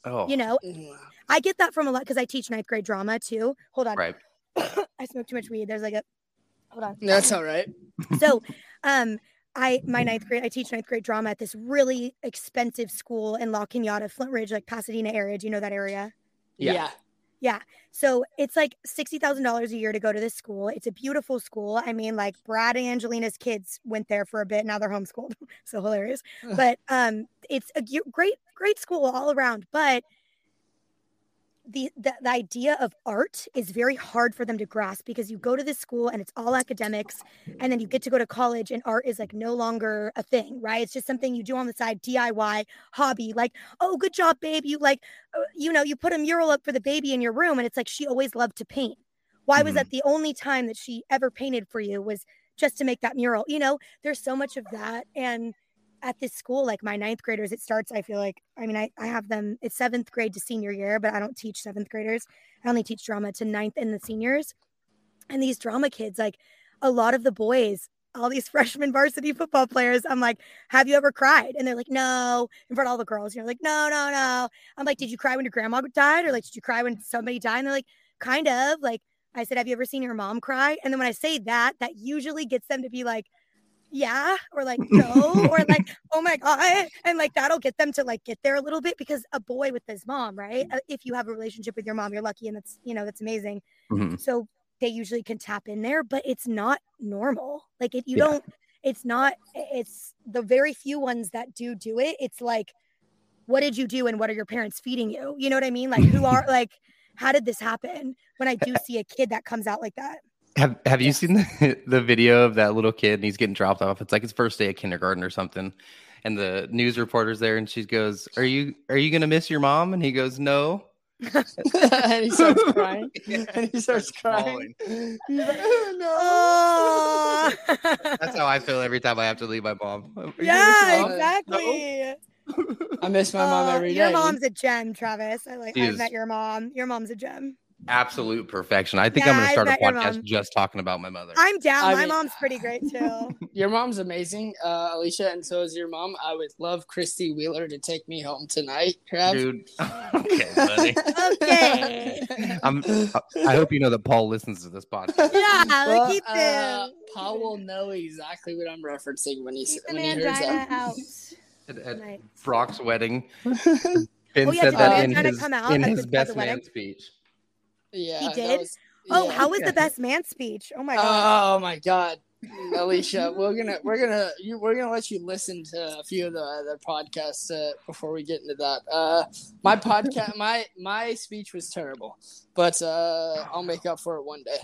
Oh, you know Wow. i get that from a lot because i teach ninth grade drama too hold on right. i smoke too much weed there's like a hold on That's all right. so um I my ninth grade I teach ninth grade drama at this really expensive school in La Cañada, Flintridge, like Pasadena area. Do you know that area? Yeah. Yeah. So it's like sixty thousand dollars a year to go to this school. It's a beautiful school. I mean, like Brad and Angelina's kids went there for a bit. Now they're homeschooled. so hilarious. But um, it's a great, great school all around. But the, the the idea of art is very hard for them to grasp because you go to this school and it's all academics, and then you get to go to college and art is like no longer a thing, right? It's just something you do on the side, DIY hobby. Like, oh, good job, babe. You like uh, you know, you put a mural up for the baby in your room, and it's like she always loved to paint. Why was Mhm. that the only time that she ever painted for you was just to make that mural? You know, there's so much of that. And at this school, like my ninth graders, it starts, I feel like, I mean, I, I have them, it's seventh grade to senior year, but I don't teach seventh graders. I only teach drama to ninth and the seniors. And these drama kids, like a lot of the boys, all these freshman varsity football players, I'm like, have you ever cried? And they're like, no, in front of all the girls. You're like, no, no, no. I'm like, did you cry when your grandma died? Or like, did you cry when somebody died? And they're like, kind of. Like, I said, have you ever seen your mom cry? And then when I say that, that usually gets them to be like, yeah, or like, no, or like, oh my God. And like, that'll get them to like get there a little bit because a boy with his mom, right? Uh, If you have a relationship with your mom, you're lucky and that's, you know, that's amazing. Mhm. So they usually can tap in there, but it's not normal. Like, it, you Yeah. don't, it's not, it's the very few ones that do do it. It's like, what did you do and what are your parents feeding you? You know what I mean? Like, who are, like, how did this happen? When I do see a kid that comes out like that. Have Have you seen the, the video of that little kid and he's getting dropped off? It's like his first day of kindergarten or something, and the news reporter's there and she goes, "Are you Are you gonna miss your mom?" And he goes, "No." and he starts crying. And he starts crying. He's like, "Oh, no. That's how I feel every time I have to leave my mom. Are you gonna miss yeah, your mom? exactly. I miss my mom Uh, every day. Your mom's a gem, Travis. I like. I've met your mom. Your mom's a gem. Absolute perfection. I think I'm gonna start a podcast just talking about my mother. I'm down. I My mean- mom's pretty great too. Your mom's amazing, uh, Alisha, and so is your mom. I would love Christy Wheeler to take me home tonight, Trav. Dude. okay, buddy. Okay. I'm, I hope you know that Paul listens to this podcast. yeah, Well, look, Ethan. uh, Paul will know exactly what I'm referencing when he Keep when he hears that. out. At, at Tonight. Brock's wedding, Ben Oh, yeah, said that in his, in his best the wedding? man speech. Yeah, He did? was- Oh, yeah. how was Yeah. the best man speech? Oh my god. Oh my god, Alisha, we're gonna we're gonna you, we're gonna let you listen to a few of the other podcasts uh, before we get into that. Uh, my podcast, my my speech was terrible, but uh, I'll make up for it one day.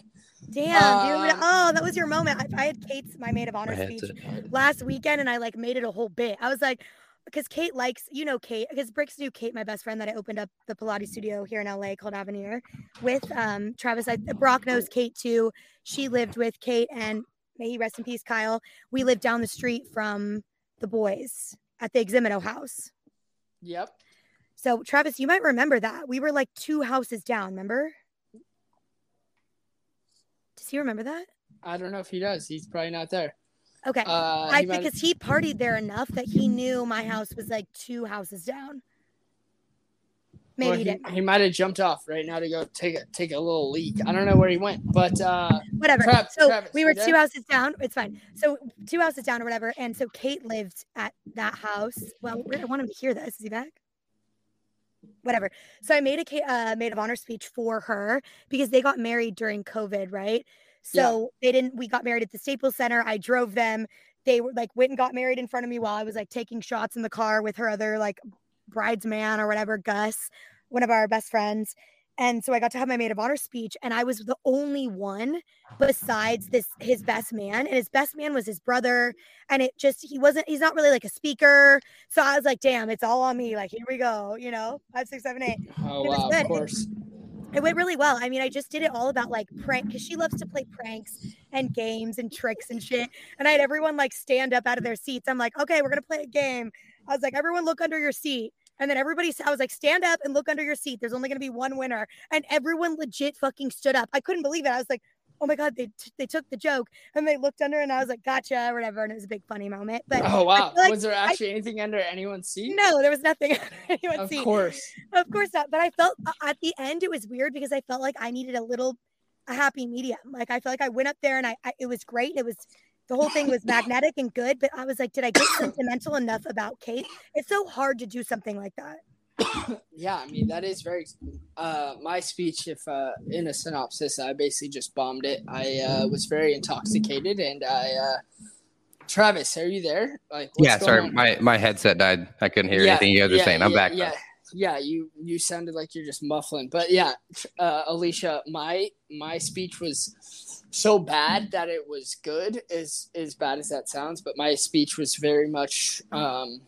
Damn, dude. uh, Oh, that was your moment. I, I had Kate's my maid of honor speech to- last weekend and I like made it a whole bit. I was like, because Kate likes, you know, Kate, because Bricks knew Kate, my best friend that I opened up the Pilates studio here in LA called Avenir with um Travis. I, Brock knows Kate too. She lived with Kate and may he rest in peace, Kyle. We lived down the street from the boys at the Eximino house. Yep. So Travis, you might remember that. We were like two houses down, remember? Does he remember that? I don't know if he does. He's probably not there. Okay. Uh, I he might- because he partied there enough that he knew my house was like two houses down. Maybe well, he he, didn't. he might have jumped off right now to go take a take a little leak. I don't know where he went, but uh, Whatever. Trav- so Travis, we you were there? two houses down. It's fine. So two houses down or whatever. And so Kate lived at that house. Well, we I want him to hear this. Is he back? Whatever. So I made a ca- uh, maid of honor speech for her because they got married during COVID, right? Yeah. So they didn't. We got married at the Staples Center. I drove them. They were like went and got married in front of me while I was like taking shots in the car with her other like bridesman or whatever, Gus, one of our best friends. And so I got to have my maid of honor speech, and I was the only one besides this his best man, and his best man was his brother. And it just he wasn't he's not really like a speaker. So I was like, damn, it's all on me. Like, here we go, you know, five, six, seven, eight. oh wow, of course. It went mm-hmm. really well. I mean, I just did it all about like prank because she loves to play pranks and games and tricks and shit. And I had everyone like stand up out of their seats. I'm like, okay, we're gonna play a game. I was like, everyone look under your seat. And then everybody, I was like, stand up and look under your seat. There's only gonna be one winner. And everyone legit fucking stood up. I couldn't believe it. I was like, oh my god, they t- they took the joke and they looked under, and I was like, gotcha, or whatever. And it was a big funny moment. But Oh wow, like was there actually anything under anyone's seat? no, there was nothing under anyone's of seat. course. Of course not. But I felt uh, at the end it was weird because I felt like I needed a little a happy medium. Like I felt like I went up there and I, I it was great. It was the whole thing was magnetic and good, but I was like, did I get sentimental enough about Kate? It's so hard to do something like that. Yeah, I mean that is very. Uh, my speech, if uh, in a synopsis, I basically just bombed it. I uh, was very intoxicated, and I. Uh, Travis, are you there? Like, what's yeah, sorry, on? my my headset died. I couldn't hear Yeah, anything you guys were yeah, saying. I'm yeah, back. though. Yeah, yeah, you you sounded like you're just muffling, but yeah, uh, Alisha, my my speech was so bad that it was good. As as bad as that sounds, but my speech was very much um,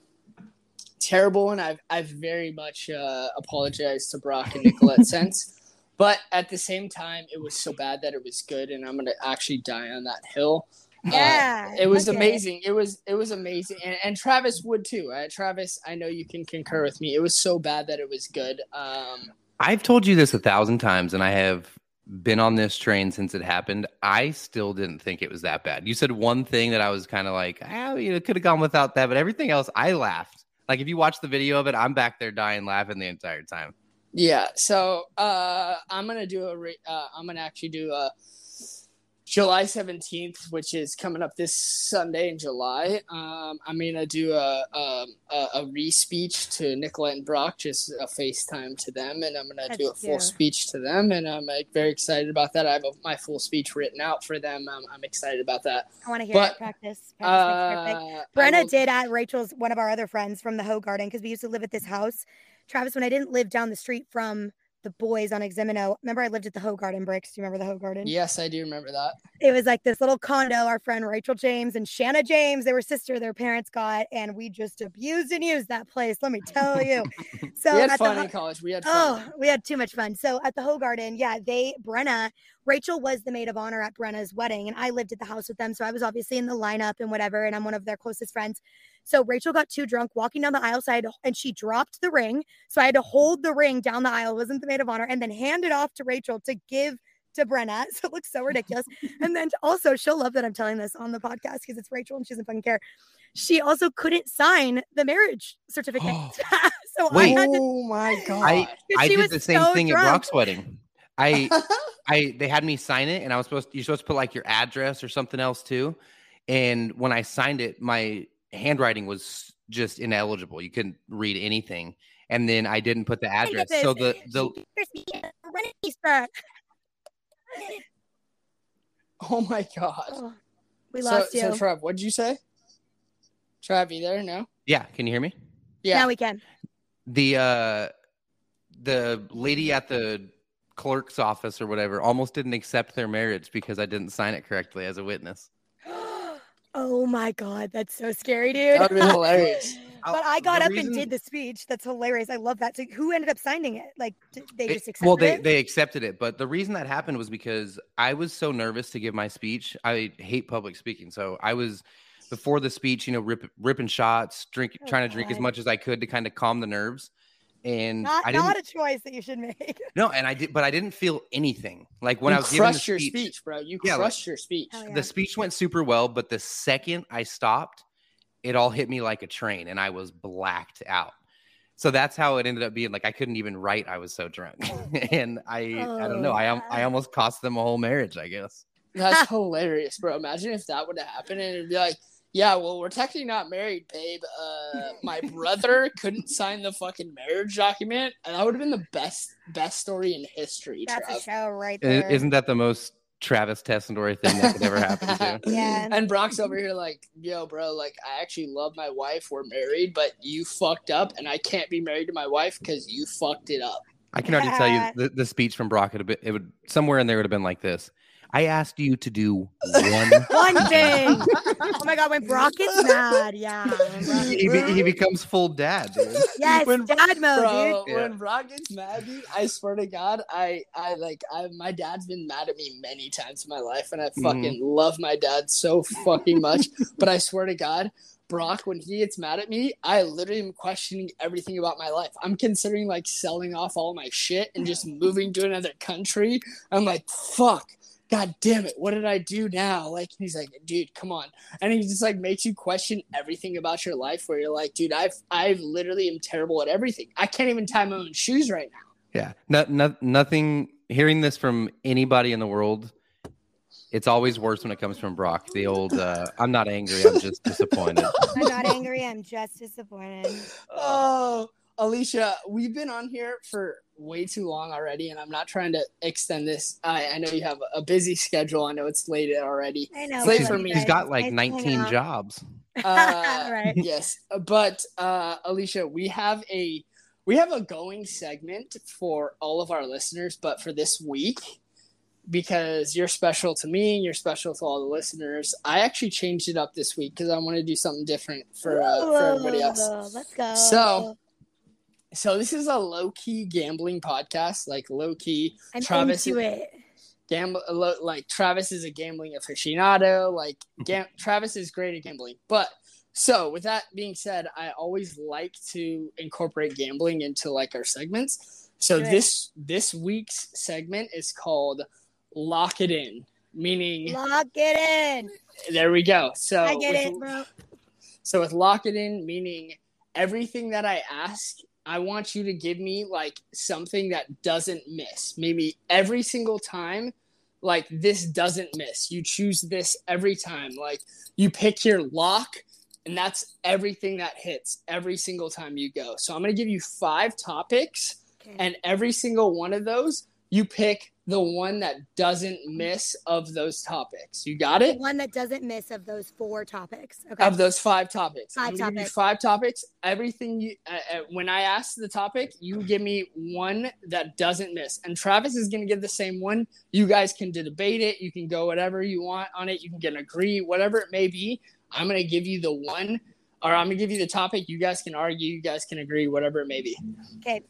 terrible, and I've I've very much uh, apologized to Brock and Nicolette since. But at the same time, it was so bad that it was good, and I'm gonna actually die on that hill. Uh, Yeah. it was okay. amazing. It was it was amazing, and, and Travis would too. Uh, Travis, I know you can concur with me. It was so bad that it was good. Um, I've told you this a thousand times, and I have been on this train since it happened. I still didn't think it was that bad. You said one thing that I was kind of like, oh, you know, could have gone without that, but everything else, I laughed. Like if you watch the video of it, I'm back there dying laughing the entire time. yeah. So uh, I'm gonna do a. Re- uh, I'm gonna actually do a. July 17th, which is coming up this Sunday in July. Um, I'm gonna do a a, a, a re-speech to Nicola and Brock, just a FaceTime to them, and I'm gonna do a full cute. speech to them, and I'm like very excited about that. I have a, my full speech written out for them. I'm, I'm excited about that. I want to hear but, it. Practice. Practice. Uh, Brenna will- did at Rachel's one of our other friends from the Hoe Garden because we used to live at this house. Travis, when I didn't live down the street from the boys on Eximino, remember I lived at the Hoe Garden bricks. Do you remember the Hoe Garden? Yes, I do remember that. it was like this little condo our friend Rachel James and Shanna James, they were sister, their parents got, and we just abused and used that place. Let me tell you. So we had at the fun Ho- in college. We had oh, fun. Oh, we had too much fun. So at the Hoe Garden, yeah, they Brenna, Rachel was the maid of honor at Brenna's wedding, and I lived at the house with them. So I was obviously in the lineup and whatever, and I'm one of their closest friends. So Rachel got too drunk walking down the aisle side and she dropped the ring. So I had to hold the ring down the aisle, wasn't the maid of honor, and then hand it off to Rachel to give to Brenna. So it looks so ridiculous. and then also, she'll love that I'm telling this on the podcast because it's Rachel and she doesn't fucking care. She also couldn't sign the marriage certificate. Oh. so Wait. I had to oh my god! I, 'Cause I did the same so thing drunk. at Brock's wedding. I I they had me sign it, and I was supposed to, you're supposed to put like your address or something else too. And when I signed it, my handwriting was just ineligible. You couldn't read anything. And then I didn't put the address. So the the Crispy running Easter. oh my god! Oh, we so, lost you. so Trev, what'd you say? Trev, you there? No. yeah, can you hear me? Yeah. Now we can. The uh the lady at the clerk's office or whatever almost didn't accept their marriage because I didn't sign it correctly as a witness. Oh my god, that's so scary, dude. That would be hilarious. but I got The up reason- and did the speech. That's hilarious. I love that. So who ended up signing it? Like they just accepted well, they, it? they accepted it, but the reason that happened was because I was so nervous to give my speech. I hate public speaking, so I was before the speech, you know, rip, ripping shots, drink, Oh, trying to drink as much as I could to kind of calm the nerves. And Not, I didn't not a choice that you should make. no, and I did, but I didn't feel anything. Like when you I was giving the crushed your speech, speech, bro. You Yeah, like- crushed your speech. Hell yeah. the speech went super well, but the second I stopped, it all hit me like a train, and I was blacked out. So that's how it ended up being. Like I couldn't even write. I was so drunk, and I I don't know. I I Oh. almost cost them a whole marriage. I guess. That's hilarious, bro. Imagine if that would have happened and it'd be like, yeah, well, we're technically not married, babe. Uh, my brother couldn't sign the fucking marriage document, and that would have been the best best story in history. That's a show, right there. Isn't that the most Travis Tessendorf thing that could ever happen to? Yeah. And Brock's over here like, yo, bro, like I actually love my wife. We're married, but you fucked up, and I can't be married to my wife because you fucked it up. I can already tell you the, the speech from Brock would it would somewhere in there would have been like this. I asked you to do one. One thing. oh my god, when Brock gets mad, yeah. Brock- he, be- he becomes full dad, dude. yes, When- dad mode, Bro, dude. when Brock gets mad, dude, I swear to God, I, I like, I, my dad's been mad at me many times in my life, and I Mm-hmm. fucking love my dad so fucking much. but I swear to God, Brock, when he gets mad at me, I literally am questioning everything about my life. I'm considering like selling off all my shit and just moving to another country. I'm like, fuck. God damn it, what did I do now? Like he's like, dude, come on. And he just like makes you question everything about your life where you're like, dude, I've I've literally am terrible at everything. I can't even tie my own shoes right now. Yeah. No, no, nothing. Hearing this from anybody in the world, it's always worse when it comes from Brock. The old, uh, I'm not angry. I'm just disappointed. I'm not angry, I'm just disappointed. Oh, Alisha, we've been on here for way too long already, and I'm not trying to extend this. I, I know you have a busy schedule. I know it's late already. I know. It's late for me. He's guys- got like nice 19 jobs. Uh, right. Yes, but uh, Alisha, we have a we have a going segment for all of our listeners, but for this week, because you're special to me and you're special to all the listeners, I actually changed it up this week because I want to do something different for uh, for everybody else. Ooh, Let's go. So, So this is a low key gambling podcast, like low key I'm Travis into it. gamble. lo- Like Travis is a gambling aficionado. Like mhm. gam- Travis is great at gambling. But so with that being said, I always like to incorporate gambling into like our segments. So Good. this this week's segment is called "Lock It In," meaning Lock it in. there we go. So I get with- it, bro. so with lock it in, meaning everything that I ask, I want you to give me like something that doesn't miss. Maybe every single time, like this doesn't miss. You choose this every time. Like you pick your lock, and that's everything that hits every single time you go. So I'm gonna give you five topics, Okay. and every single one of those, you pick the one that doesn't miss of those topics. You got The it? one that doesn't miss of those four topics. Okay. of those five topics. Five I'm gonna give you topics. five topics. Everything you, uh, uh, when I ask the topic, you give me one that doesn't miss. And Travis is gonna give the same one. You guys can debate it. You can go whatever you want on it. You can get agree, whatever it may be. I'm gonna give you the one, or I'm gonna give you the topic. You guys can argue. You guys can agree, whatever it may be. Okay.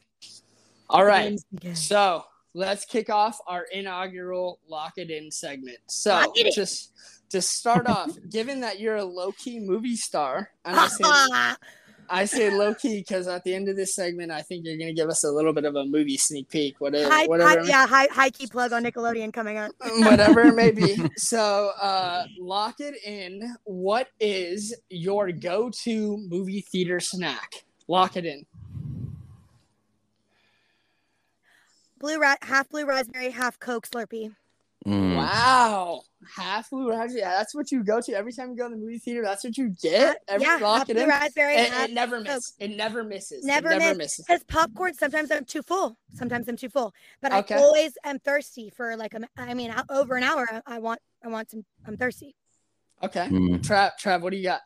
All right. So let's kick off our inaugural lock it in segment. So Lock it in. just to start off, given that you're a low key movie star, and I say I say low key because at the end of this segment, I think you're gonna give us a little bit of a movie sneak peek, whatever, high, whatever, high, yeah, high, high key plug on Nickelodeon coming up. whatever it may be. So, uh, lock it in. What is your go-to movie theater snack? Lock it in. Blue ra- half blue raspberry, half Coke Slurpee. Mm. Wow, half blue raspberry. Yeah, that's what you go to every time you go to the movie theater. That's what you get. Every yeah, lock half blue in. raspberry, It, half it never misses. It never misses. Never it never miss. misses. Because popcorn, sometimes I'm too full. Sometimes I'm too full. But Okay. I always am thirsty for like a, m- I mean, over an hour. I- I want, I want some. I'm thirsty. Okay, Mm. Trav, Trav, what do you got?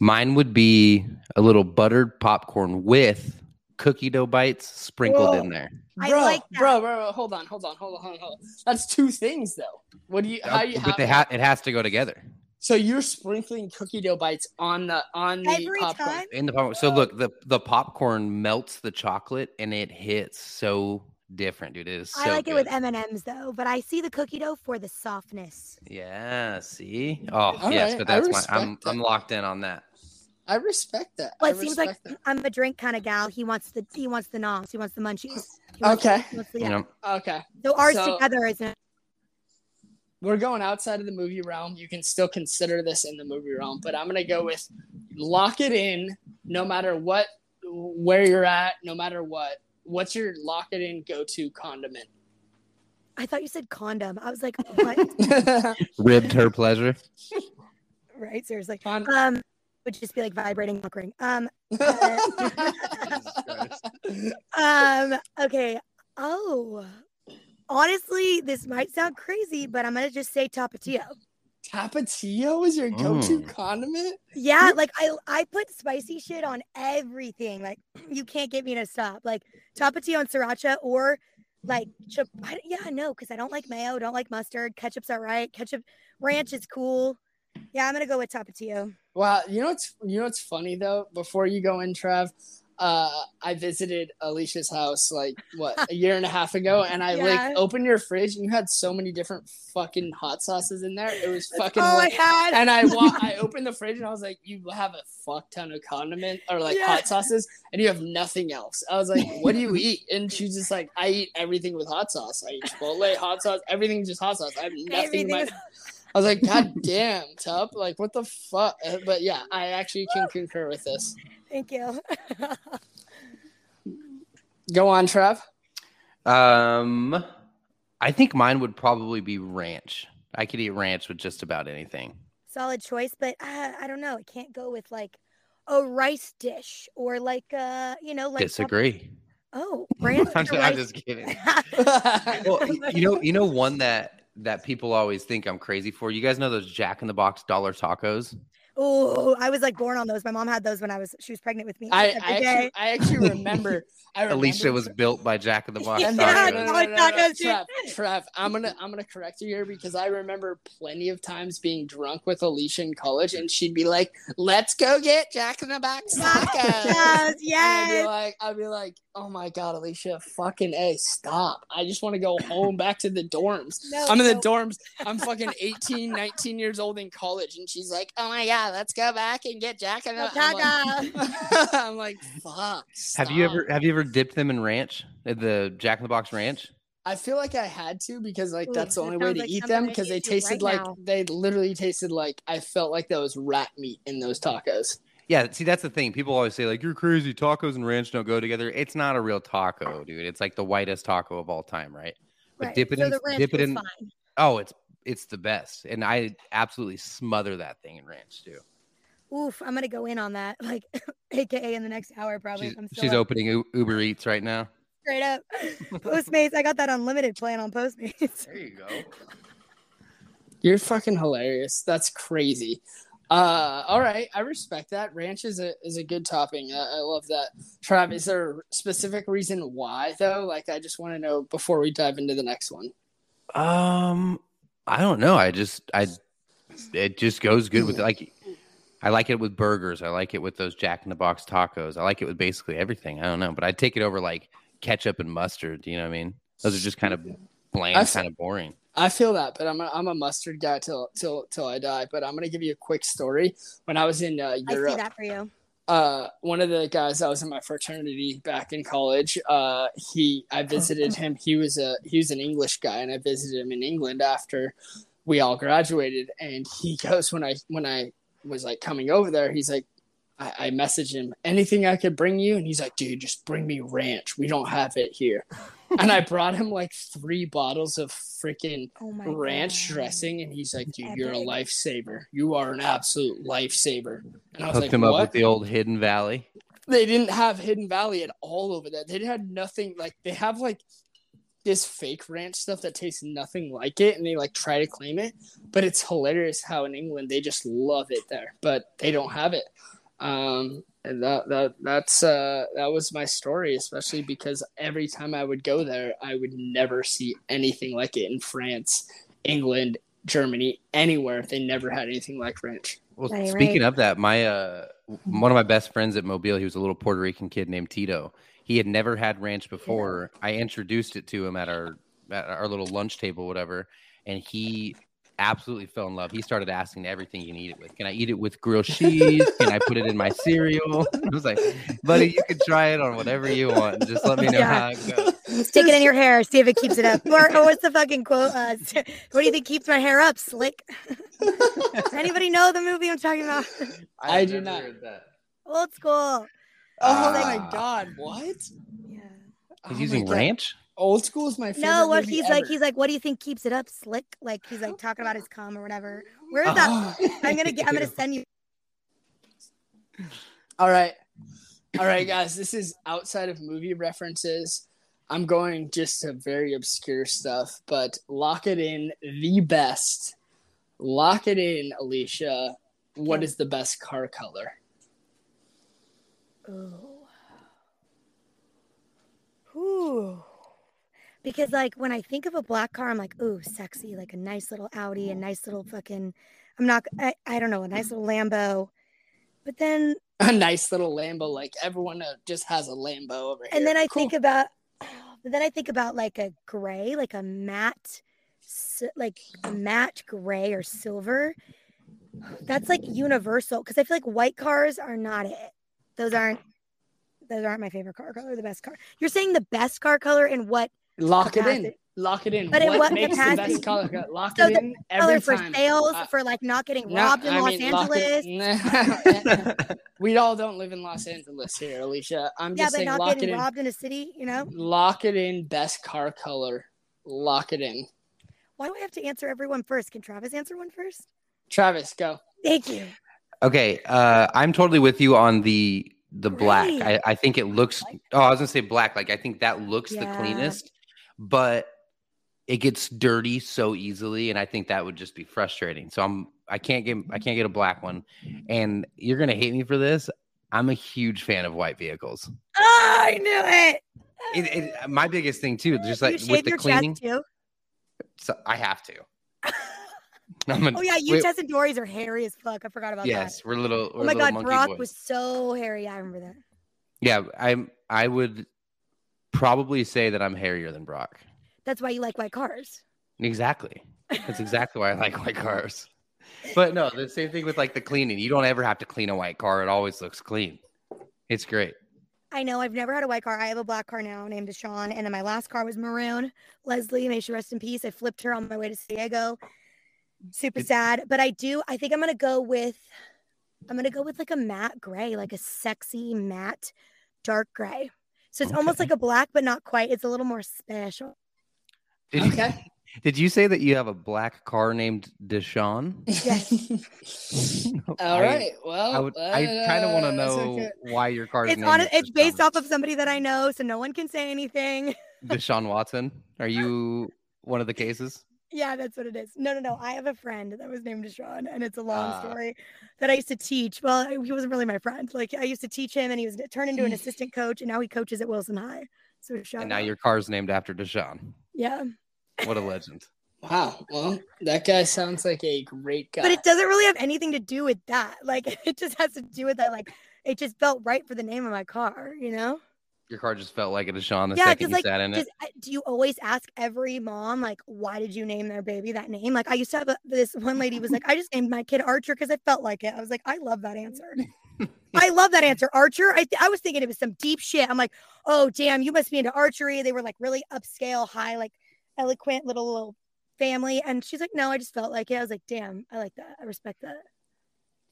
Mine would be a little buttered popcorn with cookie dough bites sprinkled Whoa. in there. I bro, like that. bro, bro, bro, hold on, hold on, hold on, hold on. That's two things though. What do you? How you? but How, they ha- it has to go together so you're sprinkling cookie dough bites on the on the Every popcorn. time. in the popcorn. So look, the the popcorn melts the chocolate and it hits so different, dude. It is. So I like good. it with M and M's though, but I see the cookie dough for the softness. Yeah. See. Oh All yes, right, but that's my. I'm respect I'm locked in on that. I respect that. Well, I it seems like respect I'm a drink kind of gal. He wants the he wants the noms. He wants the munchies. Wants- Okay. he wants the- You yeah. Okay. So ours So- together isn't. We're going outside of the movie realm. You can still consider this in the movie realm, but I'm gonna go with lock it in. No matter what, where you're at, no matter what. What's your lock it in go to condiment? I thought you said condom. I was like, what? Ribbed her pleasure. right? Seriously. Con- Um, would just be like vibrating cock ring. Um, um, okay. Oh, honestly, this might sound crazy, but I'm gonna just say tapatio. Tapatio is your go-to Mm. condiment? Yeah, like I I put spicy shit on everything. Like you can't get me to stop. Like tapatio and sriracha or like chip. I, yeah, no, because I don't like mayo, don't like mustard. Ketchup's all right. Ketchup ranch is cool. Yeah, I'm gonna go with tapatio. Wow, you know what's you know what's funny though? Before you go in, Trav, uh, I visited Alisha's house like what a year and a half ago, and I Yeah. like opened your fridge and you had so many different fucking hot sauces in there. It was fucking. Oh, I had. and I wa- I opened the fridge and I was like, "You have a fuck ton of condiment or like Yeah. hot sauces, and you have nothing else." I was like, "What do you eat?" And she's just like, "I eat everything with hot sauce. I eat Chipotle hot sauce. Everything's just hot sauce. I have nothing." in my- Everything I was like, God damn, Tup, like what the fuck? Uh, But yeah, I actually can concur with this. Thank you. Go on, Trav. Um, I think mine would probably be ranch. I could eat ranch with just about anything. Solid choice, but uh, I don't know. I can't go with like a rice dish or like uh, you know, like tap- Disagree. Oh, ranch. I'm, with just, a I'm just kidding. Well, you know, you know one that that people always think I'm crazy for. You guys know those Jack in the Box dollar tacos? Oh, I was like born on those. My mom had those when I was she was pregnant with me. I, every I, day. actually, I actually remember. I remember Alisha was built by Jack in the Box Yeah, No, no, tacos. no, no, dollar no, no, no, tacos. Trev, Trev, I'm gonna I'm gonna correct you here because I remember plenty of times being drunk with Alisha in college, and she'd be like, "Let's go get Jack in the Box tacos." yes, And I'd be like, I'd be like, oh my god, Alisha, fucking a, stop! I just want to go home, back to the dorms. No, I'm in the dorms. I'm fucking 18, 19 years old in college, and she's like, oh my god, let's go back and get Jack in the. I'm like, Taco. I'm like, fuck. Have you ever have you ever dipped them in ranch? Uh, The Jack in the Box ranch? I feel like I had to because like Ooh, that's the only way to like eat them because they need to do tasted right like now. they literally tasted like I felt like that was rat meat in those tacos. Yeah, see that's the thing. People always say like you're crazy. Tacos and ranch don't go together. It's not a real taco, dude. It's like the whitest taco of all time, right? But Right. dip it so in- the ranch dip it in- fine. Oh, it's it's the best, and I absolutely smother that thing in ranch too. Oof, I'm gonna go in on that, like, AKA in the next hour probably. She's, I'm still she's opening U- Uber Eats right now. straight up. Postmates, I got that unlimited plan on Postmates. There you go. You're fucking hilarious. That's crazy. Uh, all right, I respect that. Ranch is a is a good topping. I, I love that. Trav, is there a specific reason why though? Like, I just want to know before we dive into the next one. Um, I don't know. I just I it just goes good with like I like it with burgers. I like it with those Jack in the Box tacos. I like it with basically everything. I don't know, but I'd take it over like ketchup and mustard. You know what I mean? Those are just kind of bland, kind of boring. I feel that, but I'm a, I'm a mustard guy till till till I die. But I'm gonna give you a quick story. When I was in uh, I see that for you. uh, one of the guys I was in my fraternity back in college, uh, he I visited him. He was a he was an English guy, and I visited him in England after we all graduated. And he goes when I when I was like coming over there, he's like, I, I messaged him anything I could bring you, and he's like, dude, just bring me ranch. We don't have it here. And I brought him like three bottles of freaking Oh ranch God. dressing, and he's like, "Dude, you're a lifesaver. You are an absolute lifesaver." And I was like, Hooked like, him up "What?" with the old Hidden Valley. They didn't have Hidden Valley at all over there. They had nothing. Like they have like this fake ranch stuff that tastes nothing like it, and they like try to claim it. But it's hilarious how in England they just love it there, but they don't have it. Um, and that that that's uh that was my story, especially because every time I would go there, I would never see anything like it in France, England, Germany, anywhere. They never had anything like ranch. Well, Right, speaking right. of that, my uh, one of my best friends at Mobile, he was a little Puerto Rican kid named Tito. He had never had ranch before. I introduced it to him at our at our little lunch table, whatever, and he absolutely fell in love. He started asking everything you can eat it with. Can I eat it with grilled cheese? Can I put it in my cereal? I was like, buddy, you can try it on whatever you want. Just let me know Yeah. how it goes. Stick it in your hair, see if it keeps it up. Or, or what's the fucking quote? Uh, what do you think keeps my hair up? Slick. Anybody know the movie I'm talking about? I I've do not. Old school. Oh Ah. my god, what? Yeah. Oh He's my using God. ranch. Old school is my favorite. No, what he's like, he's like, what do you think keeps it up? Slick. Like he's like talking about his cum or whatever. Where is that? Oh. I'm gonna get. I'm gonna send you. All right. All right, guys. This is outside of movie references. I'm going just to very obscure stuff, but lock it in the best. Lock it in, Alisha. What is the best car color? Ooh. Ooh. Because like when I think of a black car, I'm like, ooh, sexy, like a nice little Audi, a nice little fucking. I'm not. I, I don't know, a nice little Lambo. But then A nice little Lambo, like everyone uh, just has a Lambo over here. and then I Cool. think about, but then I think about like a gray, like a matte, like a matte gray or silver. That's like universal because I feel like white cars are not it. Those aren't. Those aren't my favorite car color. The best car. You're saying the best car color in what lock it in. Lock it in. But in what, what makes the capacity? best color? Lock So it the in color every for time. sales Uh, for like not getting No, robbed in I Los mean, lock it- Angeles. we all don't live in Los Angeles here, Alisha. I'm Yeah, just but saying, not lock getting in. robbed in a city, you know? Lock it in. Best car color. Lock it in. Why do I have to answer everyone first? Can Travis answer one first? Travis, go. Thank you. Okay, uh, I'm totally with you on the the black. Great. I, I think it looks. Oh, I was gonna say black. Like I think that looks the Yeah. cleanest, but it gets dirty so easily, and I think that would just be frustrating. So I'm I can't get I can't get a black one, and you're gonna hate me for this. I'm a huge fan of white vehicles. Oh, I knew it. It, it, my biggest thing too, just like with the cleaning, too. so I have to. I'm Oh yeah, you wait, Tess and Dory's are hairy as fuck. I forgot about that. yes, we're little. Oh we're my little god, Brock boys. was so hairy. I remember that. Yeah, I'm. I would probably say that I'm hairier than Brock. That's why you like white cars. Exactly. That's exactly why I like white cars. But no, the same thing with like the cleaning. You don't ever have to clean a white car. It always looks clean. It's great. I know I've never had a white car. I have a black car now named Deshawn. And then my last car was maroon. Leslie, may she rest in peace. I flipped her on my way to San Diego. Super It- sad. But I do, I think I'm gonna go with I'm gonna go with like a matte gray, like a sexy matte dark gray. So it's almost like a black, but not quite. It's a little more special. Did, you, did you say that you have a black car named Deshaun? All I- right. Well, I would. I kind of want to uh, know okay. why your car. It's on it's based off of somebody that I know, so no one can say anything. Deshaun Watson. Are you one of the cases? Yeah, that's what it is. No, no, no. I have a friend that was named Deshaun, and it's a long Ah. story that I used to teach. Well, he wasn't really my friend. Like I used to teach him, and he was turned into an assistant coach, and now he coaches at Wilson High. So shout And now out. your car's named after Deshaun. yeah, What a legend. Wow. Well, that guy sounds like a great guy. but it doesn't really have anything to do with that. Like it just has to do with that. Like it just felt right for the name of my car, you know. Your car just felt like a Deshaun the Yeah, second 'cause, you like, sat in it. Uh, do you always ask every mom like, why did you name their baby that name? Like I used to have a, this one lady was like, I just named my kid Archer because I felt like it. I was like, I love that answer. I love that answer, Archer. I th- I was thinking it was some deep shit. I'm like, oh damn, you must be into archery. They were like really upscale, high, like eloquent little little family. And she's like, no, I just felt like it. I was like, damn, I like that. I respect that.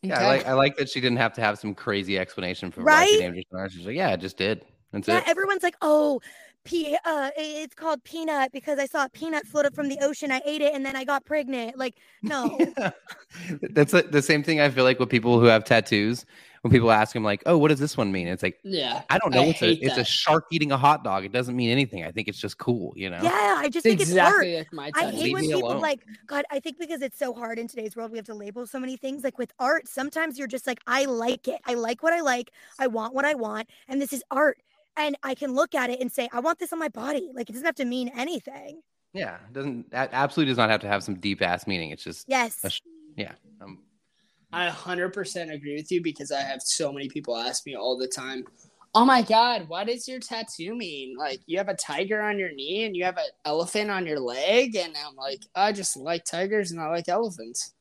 Yeah, Okay. I like I like that she didn't have to have some crazy explanation for why she Right? named Deshaun. She's like, yeah, I just did. That's Yeah, it. everyone's like, oh, pe- uh, it's called peanut because I saw a peanut float up from the ocean. I ate it and then I got pregnant. Like, no. That's like the same thing I feel like with people who have tattoos. When people ask them like, "Oh, what does this one mean?" It's like yeah. I don't know. I it's a it's a shark eating a hot dog. It doesn't mean anything. I think it's just cool, you know. yeah, I just It's think it's art. like my I hate Leave when people alone. like God. I think because it's so hard in today's world, we have to label so many things. Like with art, sometimes you're just like, I like it. I like what I like. I want what I want, and this is art. And I can look at it and say, I want this on my body. Like it doesn't have to mean anything. Yeah, it doesn't that absolutely does not have to have some deep ass meaning. It's just Yes. a sh- um, I 100% agree with you because I have so many people ask me all the time, "Oh my god, what does your tattoo mean? Like you have a tiger on your knee and you have an elephant on your leg?" And I'm like, "I just like tigers and I like elephants."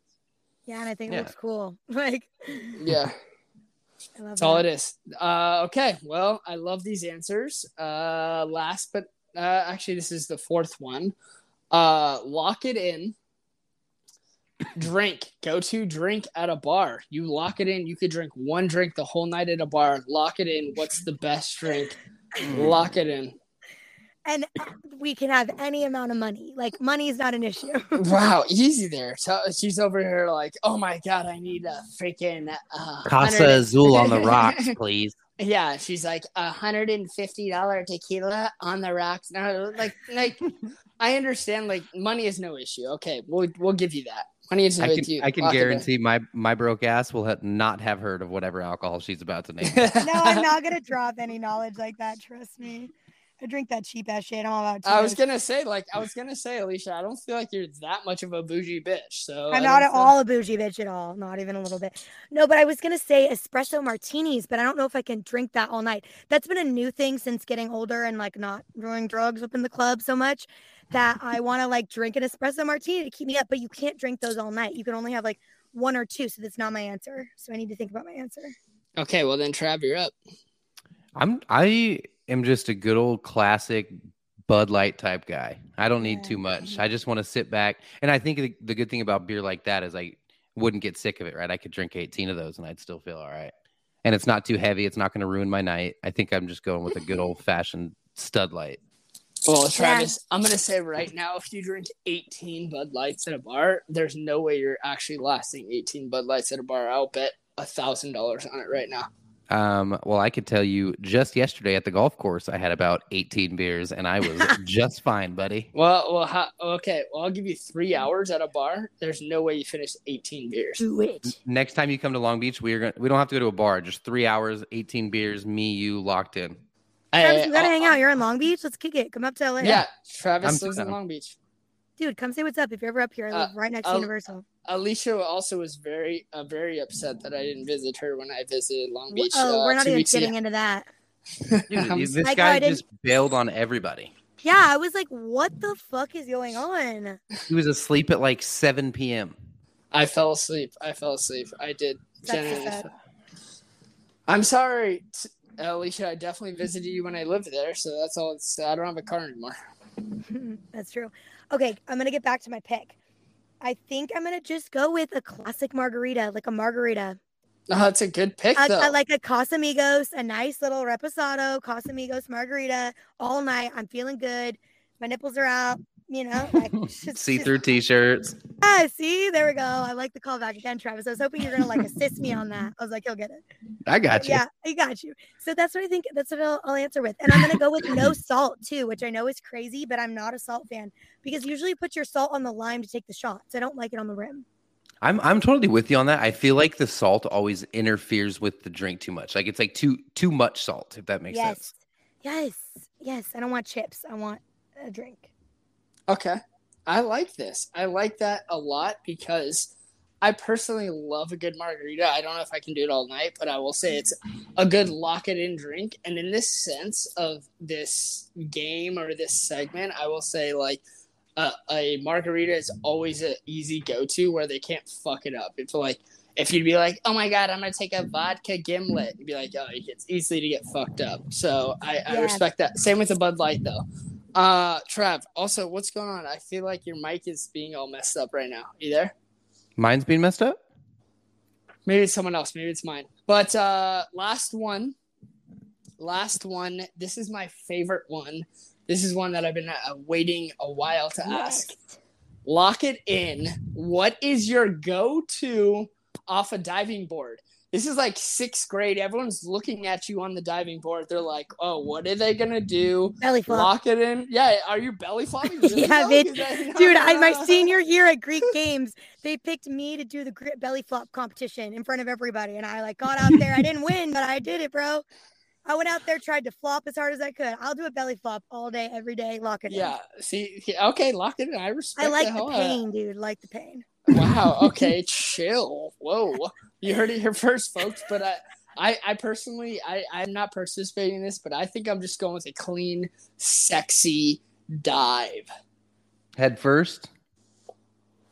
Yeah, and I think Yeah. it looks cool. Like, Yeah. That's all it is. Uh, okay, well, I love these answers. Uh, last but uh, actually, this is the fourth one. Uh, lock it in. Drink. Go to drink at a bar. You lock it in. You could drink one drink the whole night at a bar. Lock it in. What's the best drink? Lock it in. And we can have any amount of money. Like, money is not an issue. Wow, easy there. So she's over here like, oh my god, I need a freaking uh, Casa 100 Azul on the rocks, please. Yeah, she's like a hundred and fifty dollar tequila on the rocks. No, like, like I understand. Like, money is no issue. Okay, we'll we'll give you that. Money is no I can, issue. I can Lock it guarantee my my broke ass will ha- not have heard of whatever alcohol she's about to name. no, I'm not gonna drop any knowledge like that. Trust me. I drink that cheap ass shit. I'm all about. I was gonna say, like, I was gonna say, Alisha, I don't feel like you're that much of a bougie bitch. So I I'm not don't at feel- all a bougie bitch at all. Not even a little bit. No, but I was gonna say espresso martinis, but I don't know if I can drink that all night. That's been a new thing since getting older and like not doing drugs up in the club so much that I want to like drink an espresso martini to keep me up. But you can't drink those all night. You can only have like one or two, so that's not my answer. So I need to think about my answer. Okay, well then, Trav, you're up. I'm I am just a good old classic Bud Light type guy. I don't need Yeah. too much. I just want to sit back. And I think the, the good thing about beer like that is I wouldn't get sick of it, right? I could drink 18 of those and I'd still feel all right. And it's not too heavy. It's not going to ruin my night. I think I'm just going with a good old fashioned stud light. Well, Yeah. Travis, I'm gonna say right now, if you drink 18 Bud Lights at a bar, there's no way you're actually lasting 18 Bud Lights at a bar. I'll bet a thousand dollars on it right now. Um, well, I could tell you just yesterday at the golf course, I had about 18 beers and I was just fine, buddy. Well, well, how, okay. Well, I'll give you three hours at a bar. There's no way you finish 18 beers. Do it. Next time you come to Long Beach, we're going to we don't have to go to a bar, just three hours, 18 beers, me, you locked in. Travis, you gotta I'll- hang out. You're in Long Beach. Let's kick it. Come up to LA. Yeah, Travis I'm lives in. Long Beach. Dude, come say what's up if you're ever up here. I live right next to I'll- Universal. Alisha also was very, uh, very upset that I didn't visit her when I visited Long Beach. oh, uh, we're not even weeks ago. getting into that. Dude, I'm this Like, guy just bailed on everybody. Yeah, I was like, what the fuck is going on? He was asleep at like 7 p.m. I fell asleep. I fell asleep. I did. That's genuinely I'm sorry, Alisha. I definitely visited you when I lived there, so that's all. It's, I don't have a car anymore. That's true. Okay, I'm gonna get back to my pick. I think I'm gonna just go with a classic margarita, like a margarita, No, that's a good pick, a, though. a- like a Casamigos, a nice little reposado Casamigos margarita all night. I'm feeling good. My nipples are out. You know, like, See through t shirts. Ah, see, there we go. I like the callback again, Travis. I was hoping you're gonna like assist me on that. I was like, he'll get it. I got you. Yeah, I got you. So that's what I think. That's what I'll, I'll answer with, and I'm gonna go with no salt too, which I know is crazy, but I'm not a salt fan because usually you put your salt on the lime to take the shots. I don't like it on the rim. I'm I'm totally with you on that. I feel like the salt always interferes with the drink too much. Like it's like too too much salt, if that makes yes, sense. yes, yes. I don't want chips. I want a drink. Okay. I like this. I like that a lot because I personally love a good margarita. I don't know if I can do it all night, but I will say it's a good lock it in drink. And in this sense of this game or this segment, I will say like uh, a margarita is always an easy go to where they can't fuck it up. It's like if you'd be like, oh my god, I'm gonna take a vodka gimlet, you'd be like, oh, it's easy to get fucked up. So I, I Yeah. respect that. Same with the Bud Light though. Uh, Trav. Also, what's going on? I feel like your mic is being all messed up right now. You there? Mine's being messed up. Maybe it's someone else. Maybe it's mine. But uh, last one. Last one. This is my favorite one. This is one that I've been uh, waiting a while to ask. Lock it in. What is your go-to off a diving board? This is like sixth grade. Everyone's looking at you on the diving board. They're like, "Oh, what are they gonna do? Belly flop. Lock it in." Yeah, are you belly flopping? Really, Yeah, bitch. Dude, I, my senior year at Greek Games, they picked me to do the belly flop competition in front of everybody, and I like got out there. I didn't win, but I did it, bro. I went out there, tried to flop as hard as I could. I'll do a belly flop all day, every day. Lock it in. Yeah. See. Okay, lock it in. I respect. I like the hell out of that. pain, dude. Like the pain. Wow. Okay. chill. Whoa. You heard it here first, folks. But I, I, I personally, I, I'm not participating in this, but I think I'm just going with a clean, sexy dive. Head first.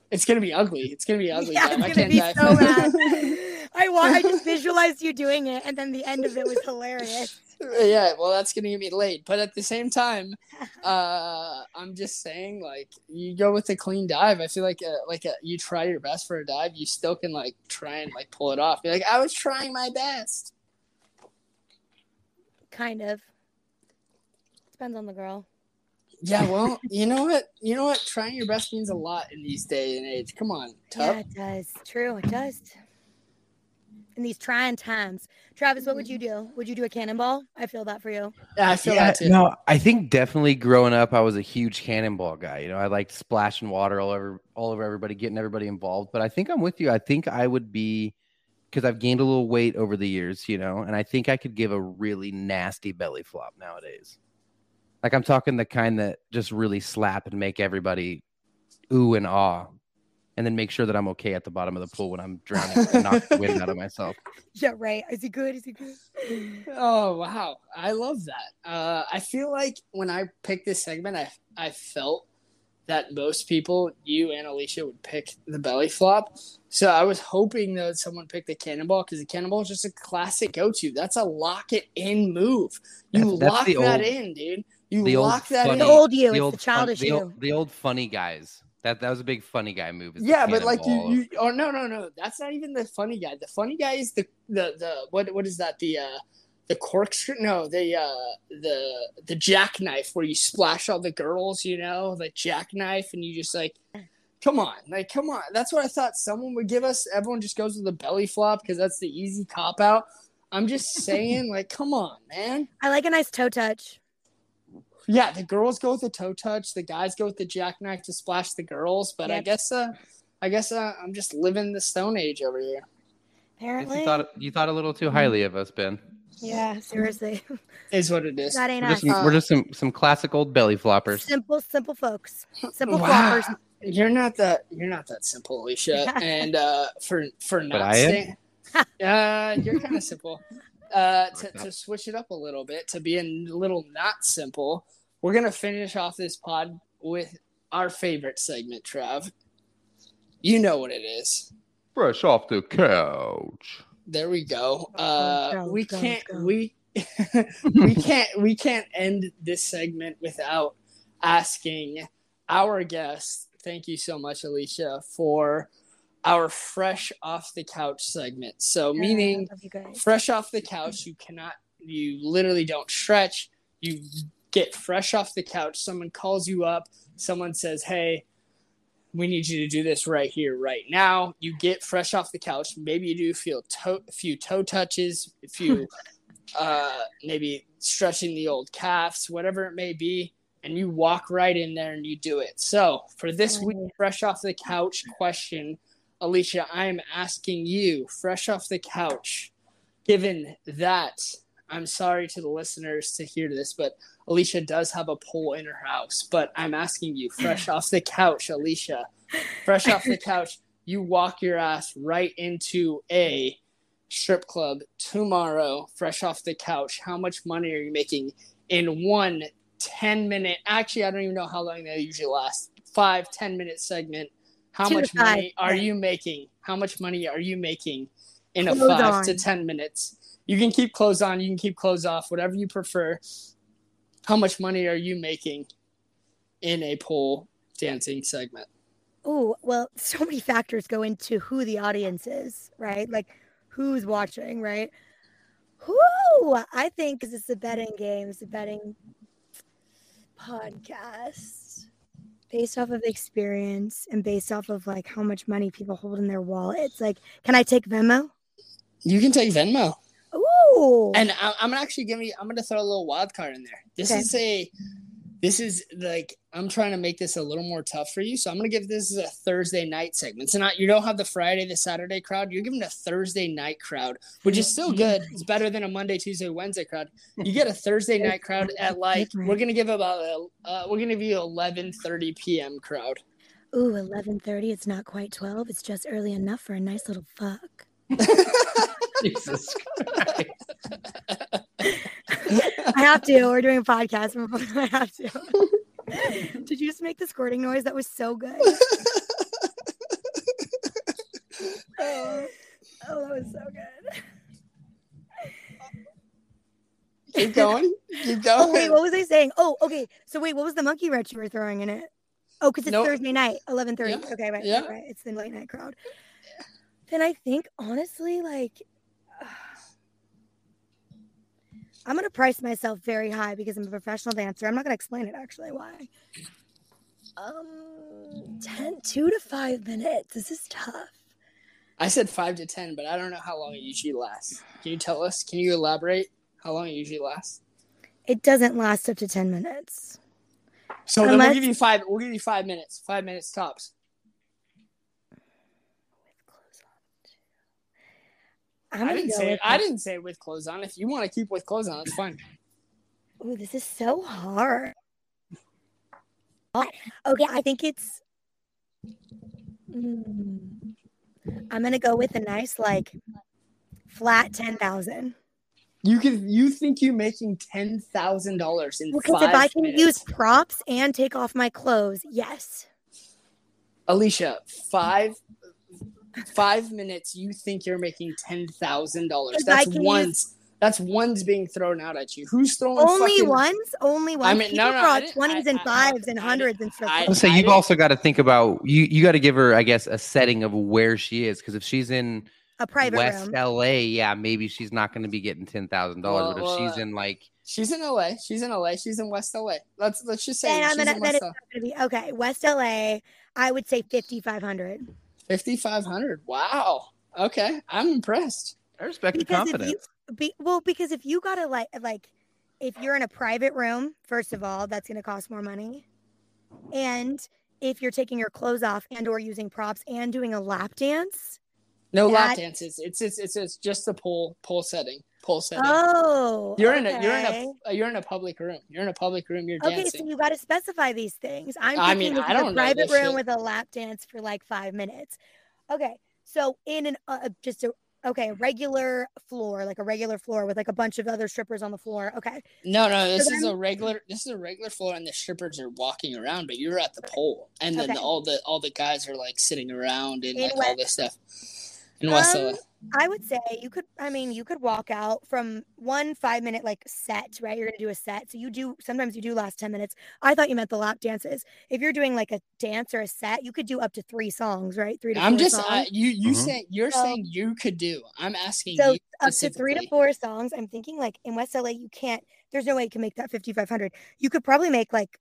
It's gonna be ugly. It's gonna be ugly. Yeah, dive. I it's gonna can't be dive. so bad. I want. I just visualized you doing it, and then the end of it was hilarious. yeah, well, that's gonna get me late. But at the same time, uh, I'm just saying, like, you go with a clean dive. I feel like, uh like, a, you try your best for a dive, you still can like try and like pull it off. Be like, I was trying my best. Kind of. Depends on the girl. Yeah, well, you know what? You know what? Trying your best means a lot in these day and age. Come on, tough. Yeah, it does. True, it does. In these trying times, Travis, what would you do? Would you do a cannonball? I feel that for you. Yeah, I feel Yeah, that too. no, I think definitely growing up, I was a huge cannonball guy. You know, I liked splashing water all over all over everybody, getting everybody involved. But I think I'm with you. I think I would be because I've gained a little weight over the years, you know, and I think I could give a really nasty belly flop nowadays. Like I'm talking the kind that just really slap and make everybody ooh and ah, and then make sure that I'm okay at the bottom of the pool when I'm drowning and knock the wind out of myself. Yeah, right. Is he good? Is he good? Oh wow, I love that. Uh, I feel like when I picked this segment, I I felt that most people, you and Alisha, would pick the belly flop. So I was hoping that someone picked the cannonball because the cannonball is just a classic go-to. That's a lock it in move. You That's- that's lock the that old- in, dude. You the old lock that funny- The old you. the It's old the fun- childish the, old, the old funny guys. That that was a big funny guy move. Yeah, but like you, cannonball. you, oh no, no, no, that's not even the funny guy. The funny guy is the the the what what is that? The uh the corkscrew? No, the uh the the jackknife where you splash all the girls. You know, the jackknife, and you just like, come on, like come on. That's what I thought someone would give us. Everyone just goes with the belly flop because that's the easy cop out. I'm just saying, like, come on, man. I like a nice toe touch. Yeah, the girls go with the toe touch. The guys go with the jackknife to splash the girls. But I guess, uh, I guess uh, I'm just living the Stone Age over here. Apparently. you thought you thought a little too highly of us, Ben. yeah, seriously. Is what it is. that ain't We're us. just, Uh, we're just some some classic old belly floppers. Simple, simple folks. Simple Wow. floppers. You're not that. You're not that simple, Alisha. and uh, for for not I staying, uh, you're kind of simple. Uh, to, to switch it up a little bit, to be a little not simple, we're gonna finish off this pod with our favorite segment, Trav. You know what it is. Fresh off the couch. There we go. Uh, go, we go, can't. go. We we can't. We can't end this segment without asking our guest. Thank you so much, Alisha, for our fresh off the couch segment. So, Yeah, meaning love you guys. fresh off the couch, you cannot. You literally don't stretch. You get fresh off the couch. Someone calls you up. Someone says, "Hey." we need you to do this right here, right now. You get fresh off the couch. Maybe you do feel toe, a few toe touches, a few uh, maybe stretching the old calves, whatever it may be, and you walk right in there and you do it. So for this week, fresh off the couch question, Alisha, I am asking you, fresh off the couch, given that I'm sorry to the listeners to hear this, but Alisha does have a pole in her house, but I'm asking you, fresh off the couch, Alisha, fresh off the couch, you walk your ass right into a strip club tomorrow, fresh off the couch. How much money are you making in one 10 minute? Actually, I don't even know how long they usually last. Five, 10 minute segment. How Two much five, money are you making? How much money are you making in a Clothes five to 10 minutes? You can keep clothes on, you can keep clothes off, whatever you prefer. How much money are you making in a pole dancing segment? Oh, well, so many factors go into who the audience is, right? Like who's watching, right? Who I think because it's a betting game, it's a betting podcast based off of experience and based off of like how much money people hold in their wallets. Like, can I take Venmo? You can take Venmo. Ooh. And I, I'm actually giving. I'm going to throw a little wild card in there. This Okay. is a. This is like I'm trying to make this a little more tough for you, so I'm going to give this a Thursday night segment. So not you don't have the Friday, the Saturday crowd. You're giving a Thursday night crowd, which is still good. It's better than a Monday, Tuesday, Wednesday crowd. You get a Thursday night crowd at like we're going to give about a, uh, we're going to give you 11:30 p.m. crowd. Ooh, eleven thirty. It's not quite twelve. It's just early enough for a nice little fuck. Jesus Christ. I have to. We're doing a podcast. I have to. Did you just make the squirting noise? That was so good. Uh, Oh, that was so good. keep going. Keep Oh, wait, what was I saying? Oh, okay. So wait, what was the monkey wrench you were throwing in it? Oh, because it's No. Thursday night, eleven thirty. Yeah. Okay, right, Yeah. right, right. It's the late night crowd. Then I think honestly, like, I'm gonna price myself very high because I'm a professional dancer. I'm not gonna explain it actually why. Um, 10, two to five minutes. This is tough. I said five to ten, but I don't know how long it usually lasts. Can you tell us? Can you elaborate how long it usually lasts? It doesn't last up to ten minutes. So then we'll give you five. We'll give you five minutes. Five minutes tops. I didn't say. with I didn't say with clothes on. If you want to keep with clothes on, that's fine. Ooh, this is so hard. Okay, I think it's. Mm. I'm gonna go with a nice like flat ten thousand. You can. You think you're making ten thousand dollars in Because if I can minutes? use props and take off my clothes, yes. Alisha, five five minutes. You think you're making ten thousand dollars? That's can ones. That's ones being thrown out at you. Who's throwing Only fucking- ones, only ones. I mean, People no, no, throw I out didn't- twenties I- and I- fives and I- hundreds and stuff. I- like I'm saying I you've also got to think about you. You got to give her, I guess, a setting of where she is. Because if she's in a private West room. LA, yeah, maybe she's not going to be getting ten thousand dollars. But if Well, she's in like, She's in LA. She's in LA. She's in West LA. Let's let's just say Then I'm she's gonna in West it's LA. not gonna be okay. West LA, I would say fifty five hundred. Fifty five hundred. Wow. Okay, I'm impressed. I respect the Because if confidence. you be, well, because if you gotta like like if you're in a private room, first of all, that's gonna cost more money. And if you're taking your clothes off and or using props and doing a lap dance. No lap dances. It's it's it's, it's just the pole pole setting. Setting. Oh you're in a you're in a you're in a public room. You're in a public room. You're Okay, dancing. so you got to specify these things. I'm I mean, I don't a private room shit. with a lap dance for like five minutes. Okay, so in an uh, just a okay a regular floor, like a regular floor with like a bunch of other strippers on the floor. Okay, No, no, this is then- a regular. This is a regular floor, and the strippers are walking around, but you're at the pole, and then Okay. all the all the guys are like sitting around and In like all this stuff. In West Um. I would say you could. I mean, you could walk out from one five minute like set, right? You're gonna do a set, so you do. Sometimes you do last ten minutes. I thought you meant the lap dances. If you're doing like a dance or a set, you could do up to three songs, right? Three to I'm four just songs. uh, you. You Mhm. saying you're So- saying you could do. I'm asking So you up to three to four songs. I'm thinking like in West LA, you can't. There's no way you can make that 5,500. You could probably make like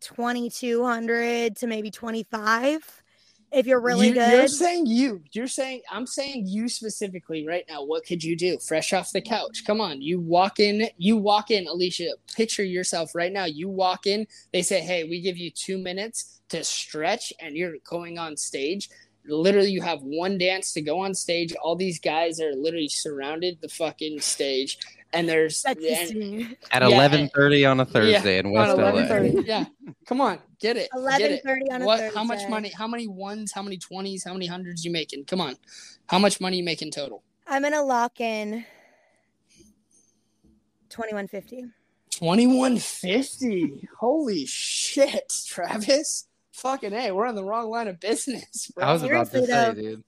2,200 to maybe 25 if you're really you, good. You're saying you. You're saying I'm saying you specifically right now. What could you do? Fresh off the couch. Come on. You walk in. You walk in, Alisha. Picture yourself right now. You walk in. They say, "Hey, we give you two minutes to stretch," and you're going on stage. Literally, you have one dance to go on stage. All these guys are literally surrounded the fucking stage, and there's That's and. At yeah, eleven thirty on a Thursday in on West LA. 11:30. Yeah, come on, get it. get it. 11:30 on a what how much money how many ones how many 20s how many hundreds you making come on how much money you making total I'm gonna lock in 2150. 2150 holy shit travis fucking hey we're on the wrong line of business bro. I was about to say, though. dude.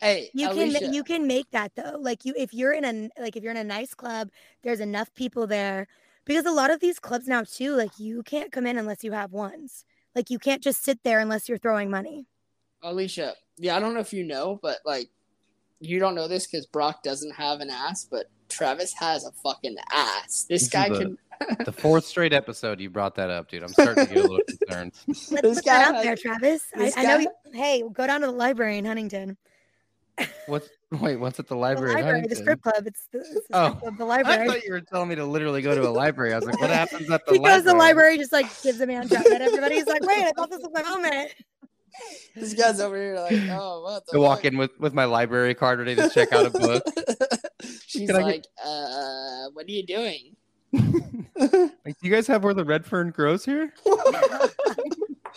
Hey You Alisha, can you can make that though. Like you if you're in a like if you're in a nice club, there's enough people there because a lot of these clubs now too, like you can't come in unless you have ones. Like you can't just sit there unless you're throwing money. alisha yeah i don't know if you know but like you don't know this because brock doesn't have an ass but travis has a fucking ass this This guy is a- can The fourth straight episode you brought that up, dude. I'm starting to get a little concerned. Let's This put that out has- there, Travis. I, this I know you hey, go down to the library in Huntington. What's wait? What's at the The library? in library, the Huntington? strip club. It's the, it's the Oh. strip club, the I thought you were telling me to literally go to a library. I was like, what happens at the he library? goes the library, just like gives a man job, and everybody's like, "Wait, I thought this was my moment." this guy's over here like oh what the To walk in with, with my library card ready to check out a book. she's Can I get- like uh what are you doing Like, do you guys have where the red fern grows here?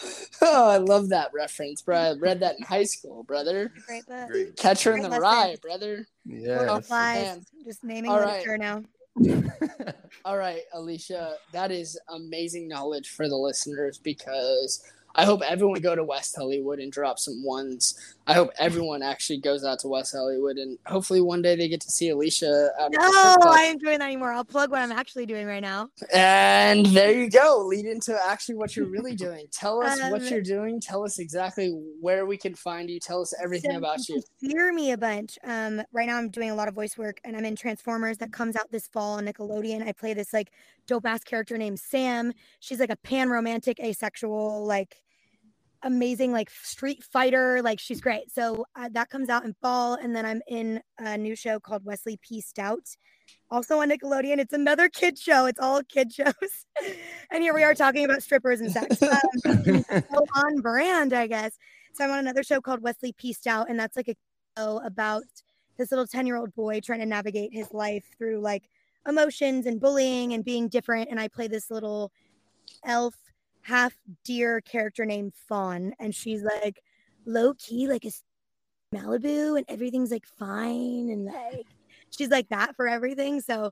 oh, I love that reference, bro. I read that in high school, brother. Great book. Great. Catcher in the lesson. Rye, brother. Yeah. Oh, Flies. Just naming All literature now. All right, Alicia, that is amazing knowledge for the listeners because I hope everyone go to West Hollywood and drop some ones. I hope everyone actually goes out to West Hollywood and hopefully one day they get to see Alisha out No, at the strip. I ain't doing that anymore. I'll plug what I'm actually doing right now. And there you go. Lead into actually what you're really doing. Tell us what Um, you're doing. Tell us exactly where we can find you. Tell us everything So about you. can Hear me a bunch. Um, right now I'm doing a lot of voice work, and I'm in Transformers that comes out this fall on Nickelodeon. I play this like dope ass character named Sam. She's like a pan romantic, asexual, like amazing, like street fighter. Like she's great. So uh, that comes out in fall, and then I'm in a new show called Wesley P. Stout. Also on Nickelodeon, it's another kid show. It's all kid shows, and here we are talking about strippers and sex. Um, so on brand, I guess. So I'm on another show called Wesley Peaced Out, and that's like a show about this little 10 year old boy trying to navigate his life through like emotions and bullying and being different. And I play this little elf, half deer character named Fawn, and she's like low key, like a Malibu, and everything's like fine, and like she's like that for everything. So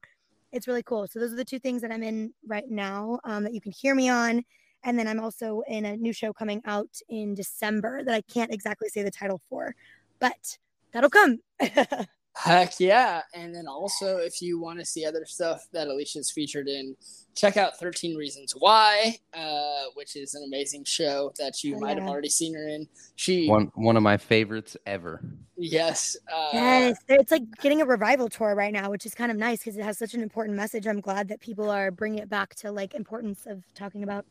it's really cool. So those are the two things that I'm in right now um, that you can hear me on. And then I'm also in a new show coming out in December that I can't exactly say the title for, but that'll come. Heck yeah. And then also, if you want to see other stuff that Alisha's featured in, check out 13 Reasons Why, uh, which is an amazing show that you Oh, might have already seen her in. She, One one of my favorites ever. yes. Uh, yes, it's like getting a revival tour right now, which is kind of nice because it has such an important message. I'm glad that people are bringing it back to like importance of talking about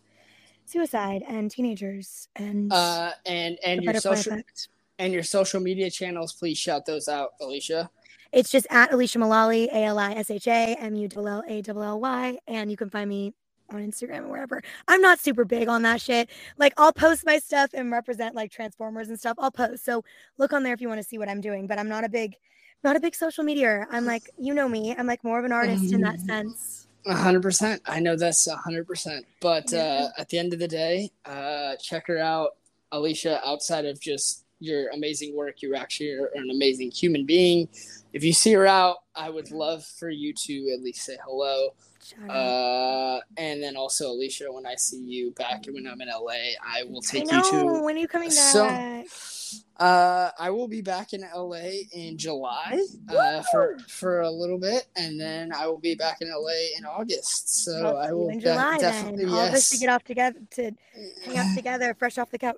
suicide and teenagers and Uh, and and your social effect. and your social media channels, please shout those out, Alisha. It's just at Alisha Mullally, A L I S H A M U L L A L L Y, and you can find me on Instagram or wherever. I'm not super big on that shit. Like I'll post my stuff and represent like Transformers and stuff. I'll post. So look on there if you want to see what I'm doing. But I'm not a big, not a big social media. I'm like, you know me. I'm like more of an artist in that sense. A hundred percent. I know that's a hundred percent. But uh, at the end of the day, uh, check her out, Alisha. Outside of just your amazing work, You're actually are an amazing human being. If you see her out, I would love for you to at least say hello. Uh, and then also, Alisha, when I see you back when I'm in LA, I will I take know. you to. When are you coming So- back? Uh, I will be back in LA in July uh, for for a little bit, and then I will be back in LA in August. So I'll I see you will in de- July definitely then. All of us to get off together to hang out together, fresh off the couch.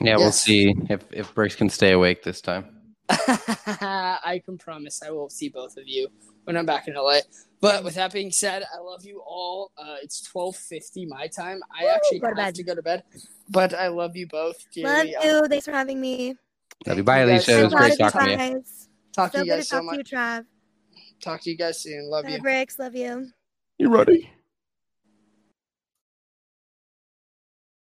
Yeah, we'll see if if Briggs can stay awake this time. I can promise I will see both of you when I'm back in LA. But with that being said, I love you all. Uh, it's twelve fifty my time. I Woo, actually go to have bed. to go to bed, but I love you both. Love Jerry. you. Thanks for having me. Love Thank you. Bye, Alisha. It was great of you much. talking to you. guys. Talk to So you guys to so talk to you, Trav. Talk to you guys soon. Love Bye, you. Bricks. Love you. You ready?